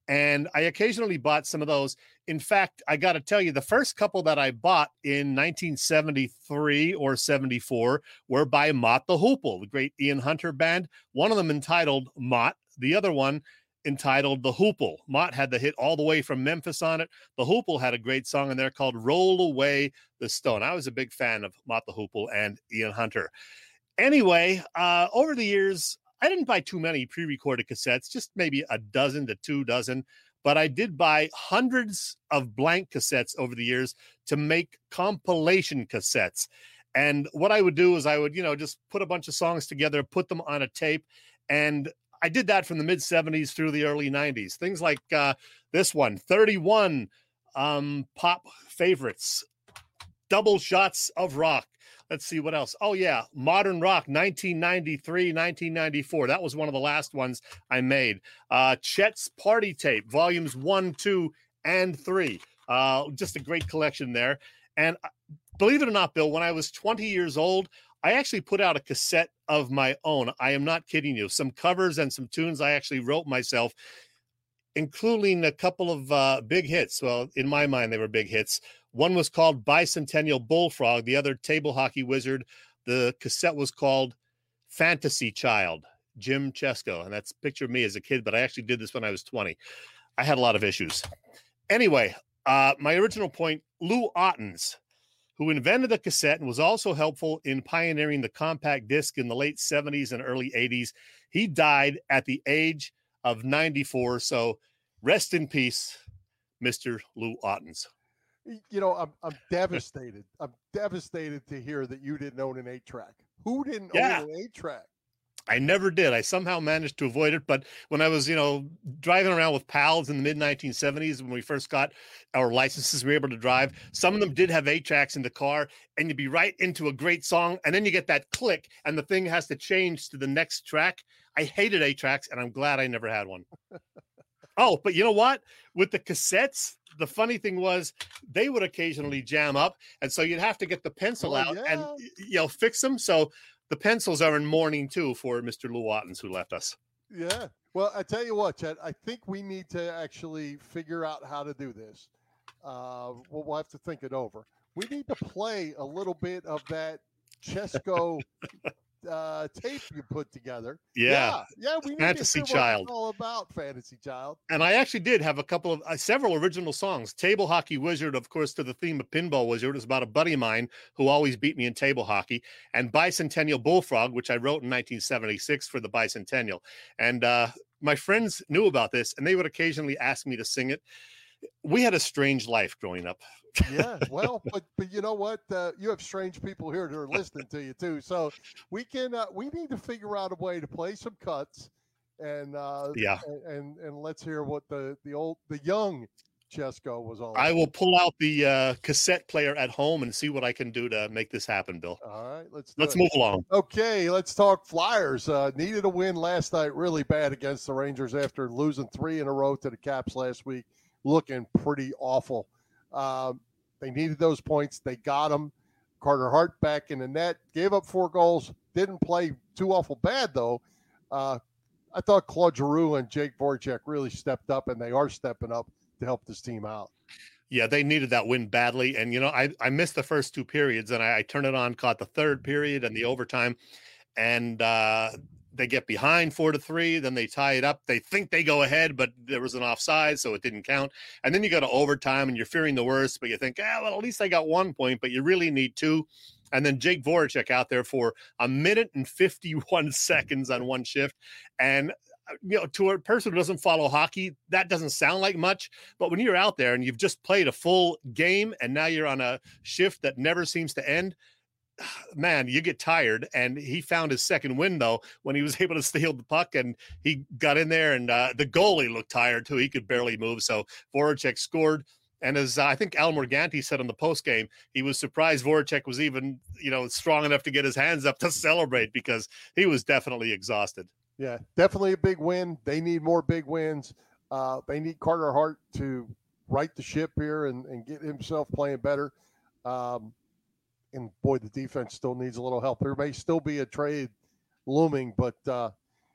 and I occasionally bought some of those. In fact, I got to tell you, the first couple that I bought in 1973 or 74 were by Mott the Hoople, the great Ian Hunter band. One of them entitled Mott, the other one entitled The Hoople. Mott had the hit all the way from Memphis on it. The Hoople had a great song in there called Roll Away the Stone. I was a big fan of Mott the Hoople and Ian Hunter. Anyway, uh, over the years, I didn't buy too many pre recorded cassettes, just maybe a dozen to two dozen. But I did buy hundreds of blank cassettes over the years to make compilation cassettes. And what I would do is I would, you know, just put a bunch of songs together, put them on a tape, and I did that from the mid 70s through the early 90s. Things like uh, this one 31 um, pop favorites, double shots of rock. Let's see what else. Oh, yeah. Modern Rock, 1993, 1994. That was one of the last ones I made. Uh, Chet's Party Tape, volumes one, two, and three. Uh, just a great collection there. And uh, believe it or not, Bill, when I was 20 years old, I actually put out a cassette of my own. I am not kidding you. Some covers and some tunes I actually wrote myself, including a couple of uh, big hits. Well, in my mind, they were big hits. One was called Bicentennial Bullfrog, the other Table Hockey Wizard. The cassette was called Fantasy Child, Jim Chesko. And that's picture me as a kid, but I actually did this when I was 20. I had a lot of issues. Anyway, uh, my original point Lou Ottens who invented the cassette and was also helpful in pioneering the compact disc in the late 70s and early 80s. He died at the age of 94. So rest in peace, Mr. Lou Ottens. You know, I'm I'm <laughs> devastated. I'm devastated to hear that you didn't own an eight track. Who didn't Yeah. own an eight track? I never did. I somehow managed to avoid it. But when I was, you know, driving around with pals in the mid 1970s, when we first got our licenses, we were able to drive. Some of them did have eight tracks in the car, and you'd be right into a great song, and then you get that click, and the thing has to change to the next track. I hated eight tracks, and I'm glad I never had one. oh, but you know what? With the cassettes, the funny thing was they would occasionally jam up, and so you'd have to get the pencil Oh, out and yeah. y- you know fix them. So the pencils are in mourning too for Mr. Lou Ottens who left us. Yeah. Well, I tell you what, Chet, I think we need to actually figure out how to do this. Uh, we'll, we'll have to think it over. We need to play a little bit of that <laughs> Chesko uh, tape you put together. Yeah. Yeah. we need Fantasy to see Child. all about Fantasy Child. And I actually did have a couple of uh, several original songs. Table Hockey Wizard, of course, to the theme of Pinball Wizard, is about a buddy of mine who always beat me in table hockey, and Bicentennial Bullfrog, which I wrote in 1976 for the Bicentennial. And uh, my friends knew about this, and they would occasionally ask me to sing it. We had a strange life growing up. Yeah. <laughs> Well, but but you know what? Uh, you have strange people here that are listening to you too. So we can uh, we need to figure out a way to play some cuts and uh, Yeah. and, and and let's hear what the the old the young Chesco was all. I about. will pull out the uh, cassette player at home and see what I can do to make this happen, Bill. All right, let's Let's it. move along. Okay, let's talk Flyers. Uh, needed a win last night, really bad against the Rangers after losing three in a row to the Caps last week, looking pretty awful. Um, they needed those points. They got them. Carter Hart back in the net, gave up four goals. Didn't play too awful bad though. Uh, I thought Claude Giroux and Jake Voracek really stepped up, and they are stepping up to help this team out. Yeah, they needed that win badly. And, you know, I, I missed the first two periods and I, I turned it on, caught the third period and the overtime. And uh, they get behind four to three. Then they tie it up. They think they go ahead, but there was an offside, so it didn't count. And then you go to overtime and you're fearing the worst, but you think, ah, well, at least I got one point, but you really need two. And then Jake Voracek out there for a minute and 51 <laughs> seconds on one shift. And uh, you know, to a person who doesn't follow hockey, that doesn't sound like much. But when you're out there and you've just played a full game and now you're on a shift that never seems to end, <sighs> man, you get tired. And he found his second window when he was <laughs> able to steal the puck and he got in there. And uh, the goalie looked tired too. He could barely move. So Voracek scored. And as uh, I think Al Morganti said on the post game, he was surprised Voracek was even, you know, strong enough to get his hands up to <laughs> celebrate because he was definitely exhausted. Yeah, definitely a big win. They need more big wins. Uh, they need Carter Hart to right the ship here and, and get himself playing better. Um, and boy, the defense still needs a little help. There may still be a trade looming, but uh,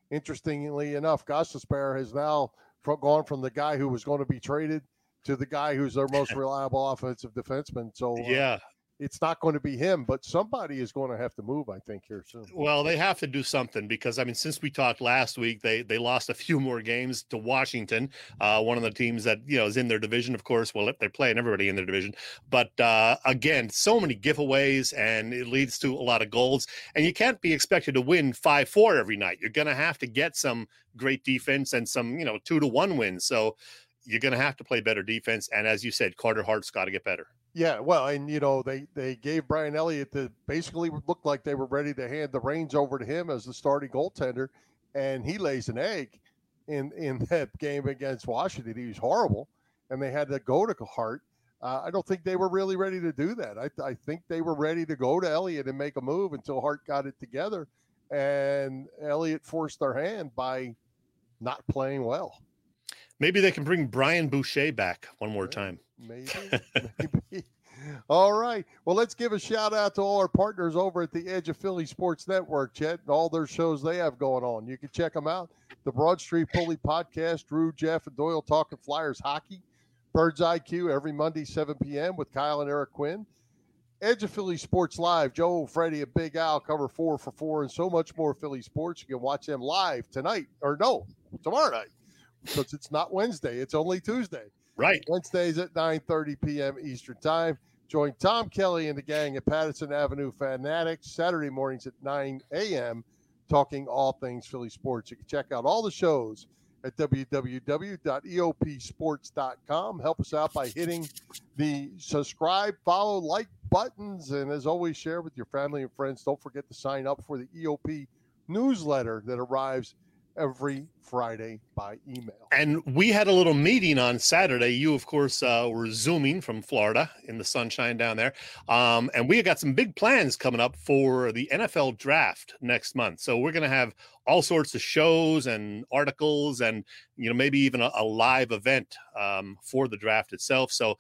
interestingly enough, Gostisbehere has now fro- gone from the guy who was going to be traded to the guy who's their most <laughs> reliable offensive defenseman. So uh, Yeah. It's not going to be him, but somebody is going to have to move, I think, here soon. Well, they have to do something because I mean, since we talked last week, they they lost a few more games to Washington, uh, one of the teams that you know is in their division. Of course, well, they're playing everybody in their division, but uh, again, so many giveaways, and it leads to a lot of goals. And you can't be expected to win five four every night. You're going to have to get some great defense and some you know two to one wins. So you're going to have to play better defense. And as you said, Carter Hart's got to get better. Yeah, well, and you know they they gave Brian Elliott the basically looked like they were ready to hand the reins over to him as the starting goaltender, and he lays an egg in in <laughs> that game against Washington. He was horrible, and they had to go to Hart. Uh, I don't think they were really ready to do that. I I think they were ready to go to Elliott and make a move until Hart got it together, and Elliott forced their hand by not playing well. Maybe they can bring Brian Boucher back one more time. Maybe. <laughs> maybe. All right. Well, let's give a shout out to all our partners over at the Edge of Philly Sports Network, Chet, and all their shows they have going on. You can check them out. The Broad Street Bully Podcast, Drew, Jeff, and Doyle talking Flyers hockey. Bird's IQ every Monday, 7 p.m. with Kyle and Eric Quinn. Edge of Philly Sports Live. Joe, Freddie, and Big Al cover four for four and so much more Philly sports. You can watch them live tonight, or no, tomorrow night, because it's not Wednesday. It's only Tuesday. Right. Wednesdays at 9:30 p.m. Eastern Time. Join Tom Kelly and the gang at Pattison Avenue Fanatics Saturday mornings at 9 a.m. talking all things Philly sports. You can check out all the shows at www.eopsports.com. Help us out by hitting the subscribe, follow, like buttons. And as always, share with your family and friends. Don't forget to sign up for the EOP newsletter that arrives every Friday by email. And we had a little meeting on Saturday. You, of course, uh, were zooming from Florida in the sunshine down there. Um, and we got some big plans coming up for the NFL draft next month. So we're going to have all sorts of shows and articles and, you know, maybe even a, a live event um, for the draft itself. So,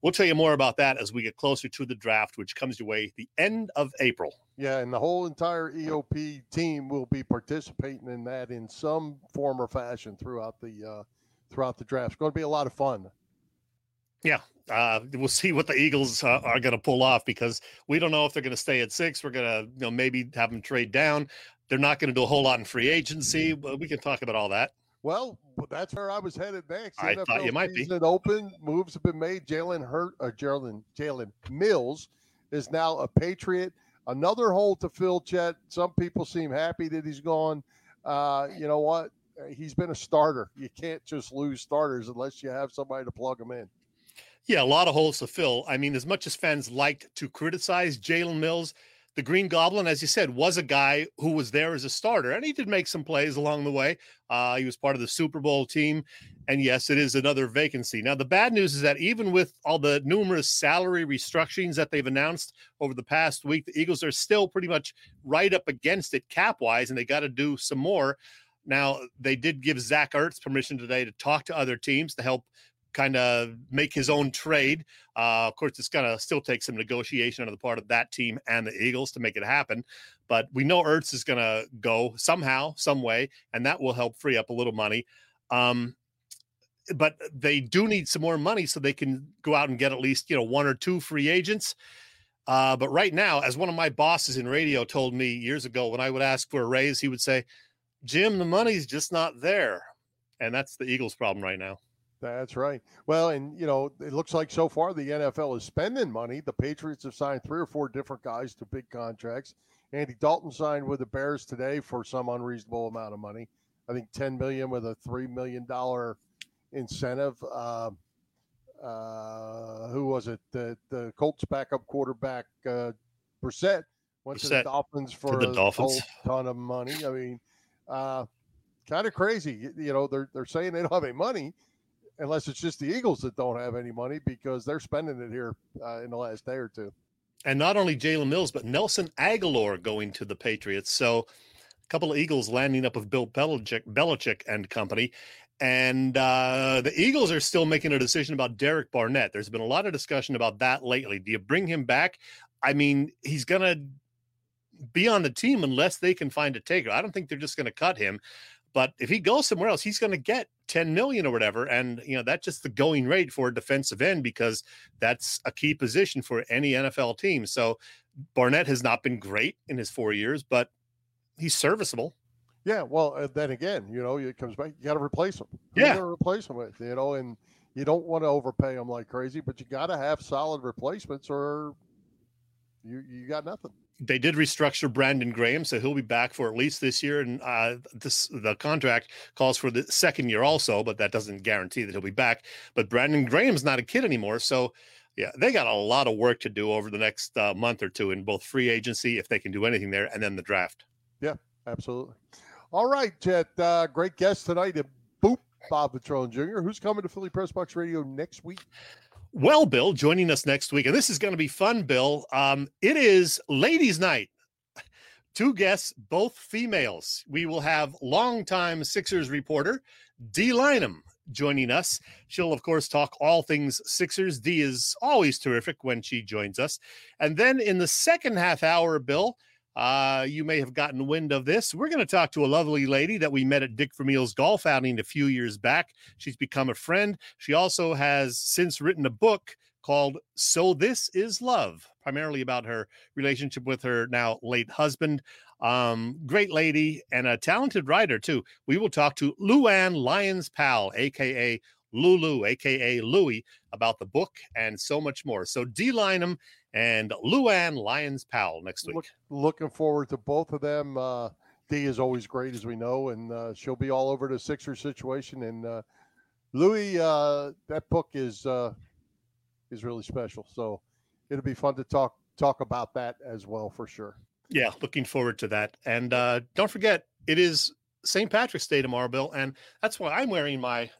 We'll tell you more about that as we get closer to the draft, which comes your way the end of April. Yeah, and the whole entire EOP team will be participating in that in some form or fashion throughout the uh, throughout the draft. It's going to be a lot of fun. Yeah, uh, we'll see what the Eagles uh, are going to pull off because we don't know if they're going to stay at six. We're going to, you know, maybe have them trade down. They're not going to do a whole lot in free agency, but we can talk about all that. Well, that's where I was headed next. I NFL thought you might be. It open moves have been made. Jalen Hurt, uh, Jalen Jalen Mills is now a Patriot. Another hole to fill. Chet. Some people seem happy that he's gone. Uh, you know what? He's been a starter. You can't just lose starters unless you have somebody to plug them in. Yeah, a lot of holes to fill. I mean, as much as fans liked to criticize Jalen Mills, the Green Goblin, as you said, was a guy who was there as a starter, and he did make some plays along the way. Uh, he was part of the Super Bowl team, and yes, it is another vacancy. Now, the bad news is that even with all the numerous salary restructurings that they've announced over the past week, the Eagles are still pretty much right up against it cap wise, and they got to do some more. Now, they did give Zach Ertz permission today to talk to other teams to help kind of make his own trade. Uh, of course, it's going to still take some negotiation on the part of that team and the Eagles to make it happen. But we know Ertz is going to go somehow, some way, and that will help free up a little money. Um, but they do need some more money so they can go out and get at least you know one or two free agents. Uh, but right now, as one of my bosses in radio told me years ago, when I would ask for a raise, he would say, "Jim, the money's just not there," and that's the Eagles' problem right now. That's right. Well, and you know, it looks like so far the NFL is spending money. The Patriots have signed three or four different guys to big contracts. Andy Dalton signed with the Bears today for some unreasonable amount of money. I think ten million with a three million dollar incentive. Uh, uh, who was it? The the Colts backup quarterback uh, Brissett went Brissett to the Dolphins for the a Dolphins. whole ton of money. I mean, uh, kind of crazy. You, you know, they're they're saying they don't have any money unless it's just the Eagles that don't have any money because they're spending it here uh, in the last day or two. And not only Jalen Mills, but Nelson Agholor going to the Patriots. So a couple of Eagles landing up with Bill Belichick, Belichick and company. And uh, the Eagles are still making a decision about Derek Barnett. There's been a lot of discussion about that lately. Do you bring him back? I mean, he's going to be on the team unless they can find a taker. I don't think they're just going to cut him. But if he goes somewhere else, he's going to get 10 million or whatever. And, you know, that's just the going rate for a defensive end because that's a key position for any NFL team. So Barnett has not been great in his four years, but he's serviceable. Yeah. Well, uh, then again, you know, it comes back, you got to replace him. Who yeah. replace him with, you know, and you don't want to overpay them like crazy, but you got to have solid replacements or you, you got nothing they did restructure Brandon Graham, so he'll be back for at least this year. And uh, this the contract calls for the second year also, but that doesn't guarantee that he'll be back. But Brandon Graham's not a kid anymore, so yeah, they got a lot of work to do over the next uh, month or two in both free agency, if they can do anything there, and then the draft. Yeah, absolutely. All right, Chet. Uh, great guest tonight. Boop, Bob Vetrone Jr., who's coming to Philly Press Box Radio next week. Well, Bill, joining us next week, and this is going to be fun, Bill. Um, it is ladies' night. Two guests, both females. We will have longtime Sixers reporter Dei Lynam joining us. She'll, of course, talk all things Sixers. Dee is always terrific when she joins us. And then in the second half hour, Bill, uh, you may have gotten wind of this. We're going to talk to a lovely lady that we met at Dick Vermeil's golf outing a few years back. She's become a friend. She also has since written a book called So This Is Love, primarily about her relationship with her now late husband. Um, great lady and a talented writer, too. We will talk to Luann Lyons Powell, aka Lulu, aka Louie, about the book and so much more. So Dei Lynam and Luann Lyons Powell next week. Look, looking forward to both of them. Uh, Dei is always great, as we know, and uh, she'll be all over the Sixer situation. And uh, Louis, uh, that book is uh, is really special. So it'll be fun to talk talk about that as well for sure. Yeah, looking forward to that. And uh, don't forget, it is St. Patrick's Day tomorrow, Bill, and that's why I'm wearing my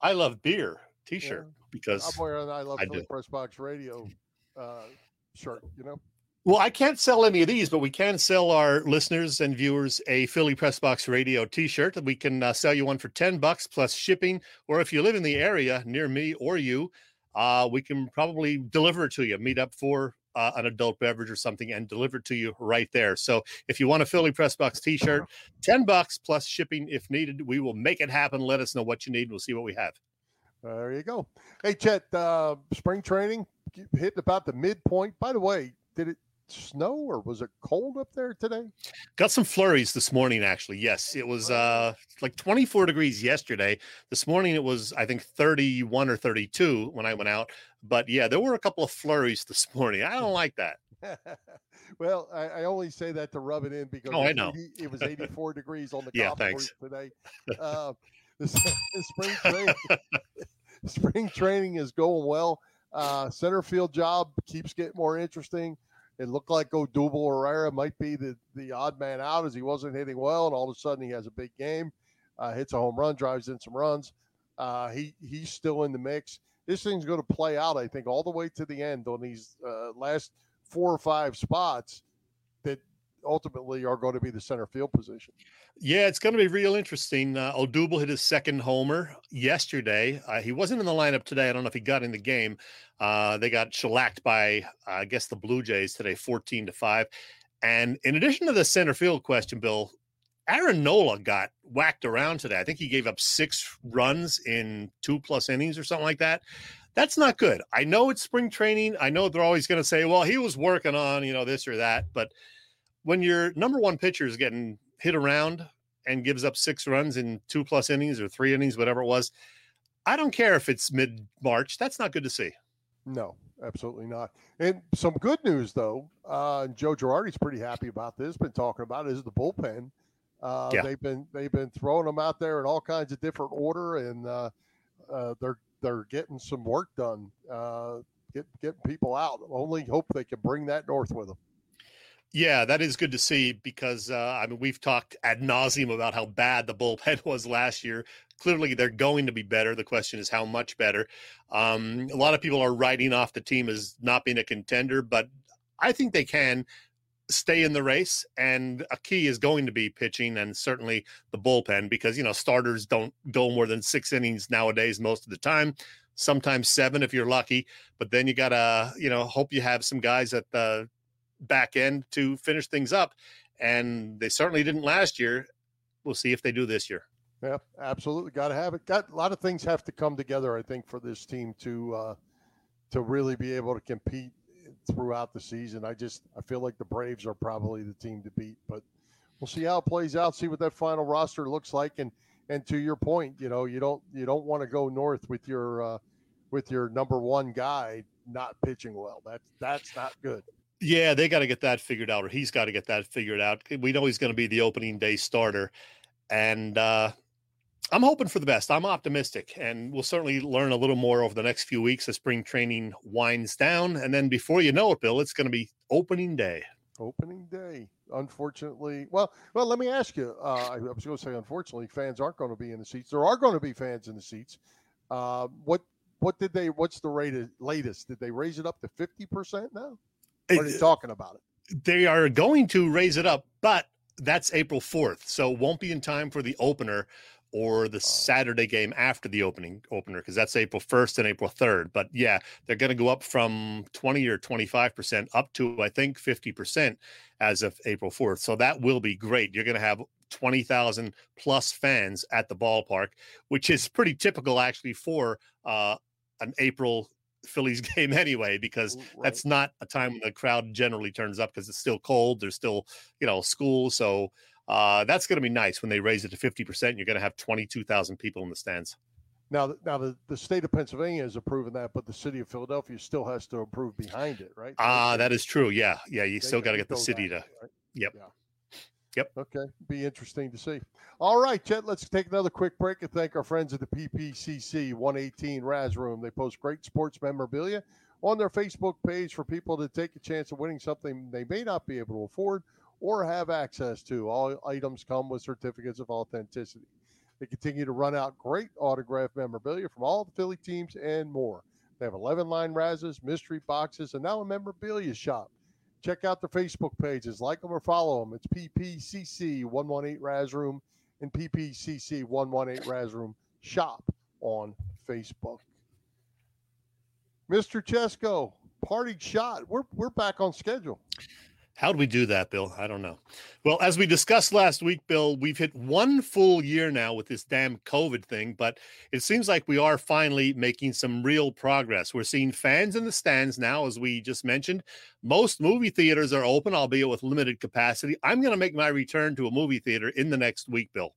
"I Love Beer" T-shirt Yeah. because I'm wearing I love I. Press Box Radio uh, shirt. You know, Well, I can't sell any of these, but we can sell our listeners and viewers a Philly Press Box Radio T-shirt. We can uh, sell you one for ten bucks plus shipping, or if you live in the area near me or you, uh, we can probably deliver it to you. Meet up for uh, an adult beverage or something and deliver it to you right there. So if you want a Philly Press Box T-shirt, ten bucks plus shipping if needed. We will make it happen. Let us know what you need. We'll see what we have. there you go. Hey, Chet, uh, spring training hitting about the midpoint. By the way, did it snow or was it cold up there today? Got some flurries this morning, actually. Yes, it was uh like 24 degrees yesterday. This morning it was, I think, 31 or 32 when I went out. But yeah, there were a couple of flurries <laughs> this morning. I don't like that. <laughs> well, I, I only say that to rub it in because Oh, I know. 80 it was <laughs> 84 degrees on the Yeah, golf thanks. course today. Uh, the, the spring training, spring training is going well. Uh, center field job keeps getting more interesting. It looked like Odubel Herrera might be the, the odd man out as he wasn't hitting well, and all of a sudden he has a big game, uh, hits a home run, drives in some runs. Uh, he he's still in the mix. This thing's going to play out, I think, all the way to the end on these uh, last four or five spots ultimately are going to be the center field position. Yeah, it's going to be real interesting. Uh, Odubel hit his second homer yesterday. Uh, he wasn't in the lineup today. I don't know if he got in the game. Uh, they got shellacked by, I guess, the Blue Jays today, 14 to 5. And in addition to the center field question, Bill, Aaron Nola got whacked around today. I think he gave up six runs in two plus innings or something like that. That's not good. I know it's spring training. I know they're always going to say, well, he was working on, you know, this or that. But when your number one pitcher is getting hit around and gives up six runs in two plus innings or three innings, whatever it was, I don't care if it's mid March. That's not good to see. No, absolutely not. And some good news though, uh, Joe Girardi's pretty happy about this. Been talking about it, is the bullpen. Uh, Yeah. They've been they've been throwing them out there in all kinds of different order, and uh, uh, they're they're getting some work done. Uh, get getting people out. Only hope they can bring that north with them. Yeah, that is good to see because uh, I mean we've talked ad nauseum about how bad the bullpen <laughs> was last year. Clearly, they're going to be better. The question is how much better. Um, a lot of people are writing off the team as not being a contender, but I think they can stay in the race. And a key is going to be pitching and certainly the bullpen because you know starters don't go more than six innings nowadays most of the time. Sometimes seven if you're lucky, but then you gotta you know hope you have some guys at the back end to finish things up. And they certainly didn't last year. We'll see if they do this year. Yeah, absolutely. Got to have it. Got a lot of things have to come together, I think, for this team to uh, to really be able to compete throughout the season. I just I feel like the Braves are probably the team to beat, but we'll see how it plays out. See what that final roster looks like, and and to your point, you know, you don't you don't want to go north with your uh, with your number one guy not pitching well. That's that's not good. Yeah, they got to get that figured out, or he's got to get that figured out. We know he's going to be the opening day starter. And uh, I'm hoping for the best. I'm optimistic, and we'll certainly learn a little more over the next few weeks as spring training winds down. And then before you know it, Bill, it's going to be opening day. Opening day, unfortunately. Well, well, let me ask you. Uh, I was going to say, unfortunately, fans aren't going to be in the seats. There are going to be fans in the seats. Uh, what what did they? What's the rate of, latest? Did they raise it up to fifty percent now? What are they talking about it? they are going to raise it up, but that's April 4th. So it won't be in time for the opener or the Saturday game after the opening opener because that's April 1st and April 3rd. But yeah, they're going to go up from 20 or 25% up to I think 50% as of April 4th. So that will be great. You're going to have 20,000 plus fans at the ballpark, which is pretty typical actually for uh, an April Phillies <laughs> game anyway, because that's not a time when the crowd generally turns up because it's still cold. There's still, you know, school. So uh, that's going to be nice when they raise it to 50%. You're going to have 22,000 people in the stands. Now, now the, the state of Pennsylvania has approved that, but the city of Philadelphia still has to approve behind it, right? Ah, that is true. Yeah, yeah. You They still got to get the city to. right? Yep. Yeah. Yep. Okay. Be interesting to see. All right, Chet, let's take another quick break and thank our friends at the PPCC 118 Raz Room. They post great sports memorabilia on their Facebook page for people to take a chance of winning something they may not be able to afford or have access to. All items come with certificates of authenticity. They continue to run out great autograph memorabilia from all the Philly teams and more. They have 11 line Razes, mystery boxes, and now a memorabilia shop. Check out their Facebook pages, like them or follow them. It's PPCC 118 Raz Room and PPCC 118 Raz Room Shop on Facebook. Mr. Chesko, party shot. We're we're back on schedule. How do we do that, Bill? I don't know. Well, as we discussed last week, Bill, we've hit one full year now with this damn COVID thing, but it seems like we are finally making some real progress. We're seeing fans in the stands now, as we just mentioned. Most movie theaters are open, albeit with limited capacity. I'm going to make my return to a movie theater in the next week, Bill.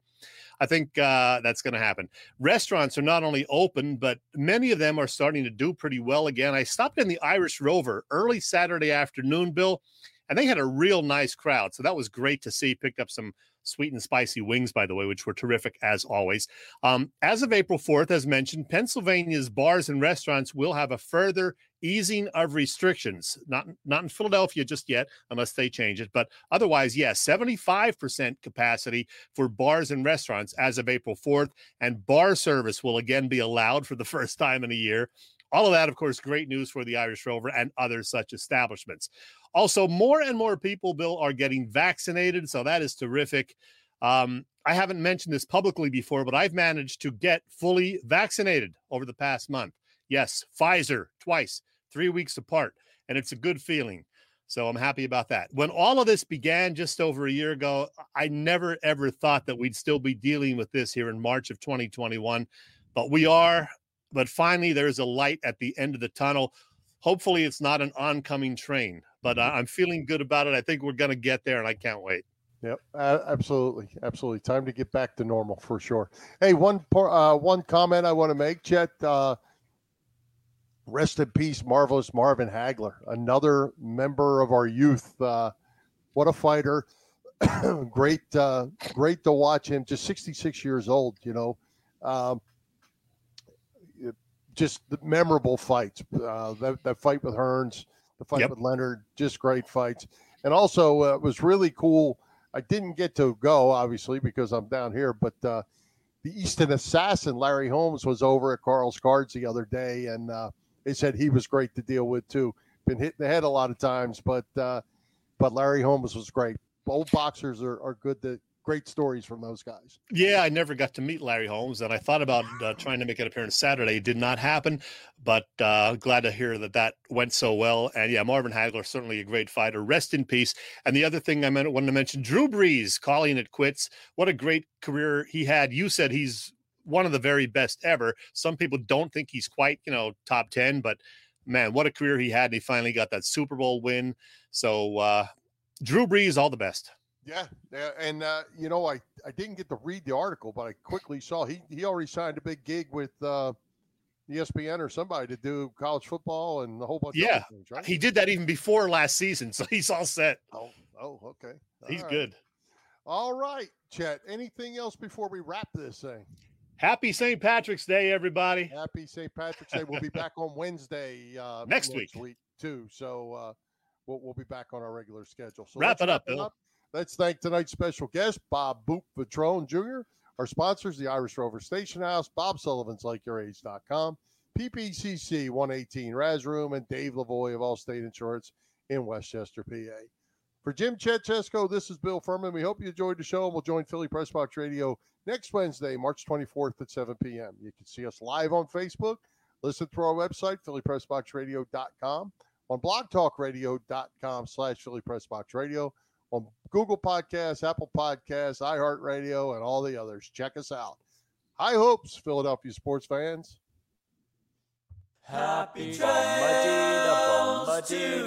I think uh, that's going to happen. Restaurants are not only open, but many of them are starting to do pretty well again. I stopped in the Irish Rover early Saturday afternoon, Bill, and they had a real nice crowd. So that was great to see. Picked up some sweet and spicy wings, by the way, which were terrific as always. Um, as of April 4th, as mentioned, Pennsylvania's bars and restaurants will have a further easing of restrictions. Not not in Philadelphia just yet, unless they change it. But otherwise, yes, 75% capacity for bars and restaurants as of April 4th, and bar service will again be allowed for the <laughs> first time in a year. All of that, of course, great news for the Irish Rover and other such establishments. Also, more and more people, Bill, are getting vaccinated. So that is terrific. Um, I haven't mentioned this publicly before, but I've managed to get fully vaccinated over the past month. Yes, Pfizer twice, three weeks apart. And it's a good feeling. So I'm happy about that. When all of this began just over a year ago, I never ever thought that we'd still be dealing with this here in March of 2021, but we are. But finally, there's a light at the end of the tunnel. Hopefully, it's not an oncoming train, but uh, I'm feeling good about it. I think we're going to get there, and I can't wait. Yep, uh, absolutely, absolutely. Time to get back to normal for sure. Hey, one uh, one comment I want to make, Chet. Uh, rest in peace, marvelous Marvin Hagler, another member of our youth. Uh, what a fighter! <coughs> great, uh, great to watch him. Just 66 years old, you know. Um, just the memorable fights. Uh, that, that fight with Hearns, the fight Yep. with Leonard, just great fights. And also, uh, it was really cool. I didn't get to go, obviously, because I'm down here, but uh, the Easton assassin, Larry Holmes, was over at Carl's Cards the other day, and uh, they said he was great to deal with, too. Been hit in the head a lot of times, but uh, but Larry Holmes was great. Old boxers are, are good to great stories from those guys. Yeah, I never got to meet Larry Holmes, and I thought about uh, trying to make an appearance Saturday. It did not happen, but uh, glad to hear that that went so well. And yeah, Marvin Hagler certainly a great fighter. Rest in peace. And the other thing I meant, wanted to mention, Drew Brees calling it quits. What a great career he had. You said he's one of the very best ever. Some people don't think he's quite, you know, top ten, but man, what a career he had. And he finally got that Super Bowl win. So uh, Drew Brees, all the best. Yeah, yeah, and uh, you know, I, I didn't get to read the article, but I quickly saw he he already signed a big gig with uh, ESPN or somebody to do college football and a whole bunch. Yeah, of things, right? He did that even before last season, <laughs> so he's all set. Oh, oh, okay. All He's right. good. All right, Chet. Anything else before we wrap this thing? Happy St. Patrick's Day, everybody. Happy St. Patrick's Day. We'll be back on Wednesday uh, Next week. too. So uh, we'll we'll be back on our regular schedule. So Wrap it up, Bill. Let's thank tonight's special guest, Bob Boop Vetrone Jr., our sponsors, the Irish Rover Station House, Bob Sullivan's LikeYourAge.com, PPCC 118 Raz Room, and Dave Lavoy of Allstate Insurance in West Chester, PA. For Jim Chetchesko, this is Bill Furman. We hope you enjoyed the show, and we'll join Philly Press Box Radio next Wednesday, March 24th at 7 p.m. You can see us live on Facebook, listen through our website, phillypressboxradio.com, on blogtalkradio.com slash Philly Press Box Radio, on Google Podcasts, Apple Podcasts, iHeartRadio, and all the others. Check us out. High hopes, Philadelphia sports fans. Happy trails to you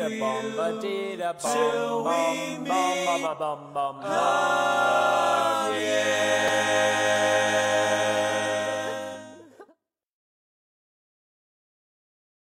we meet again.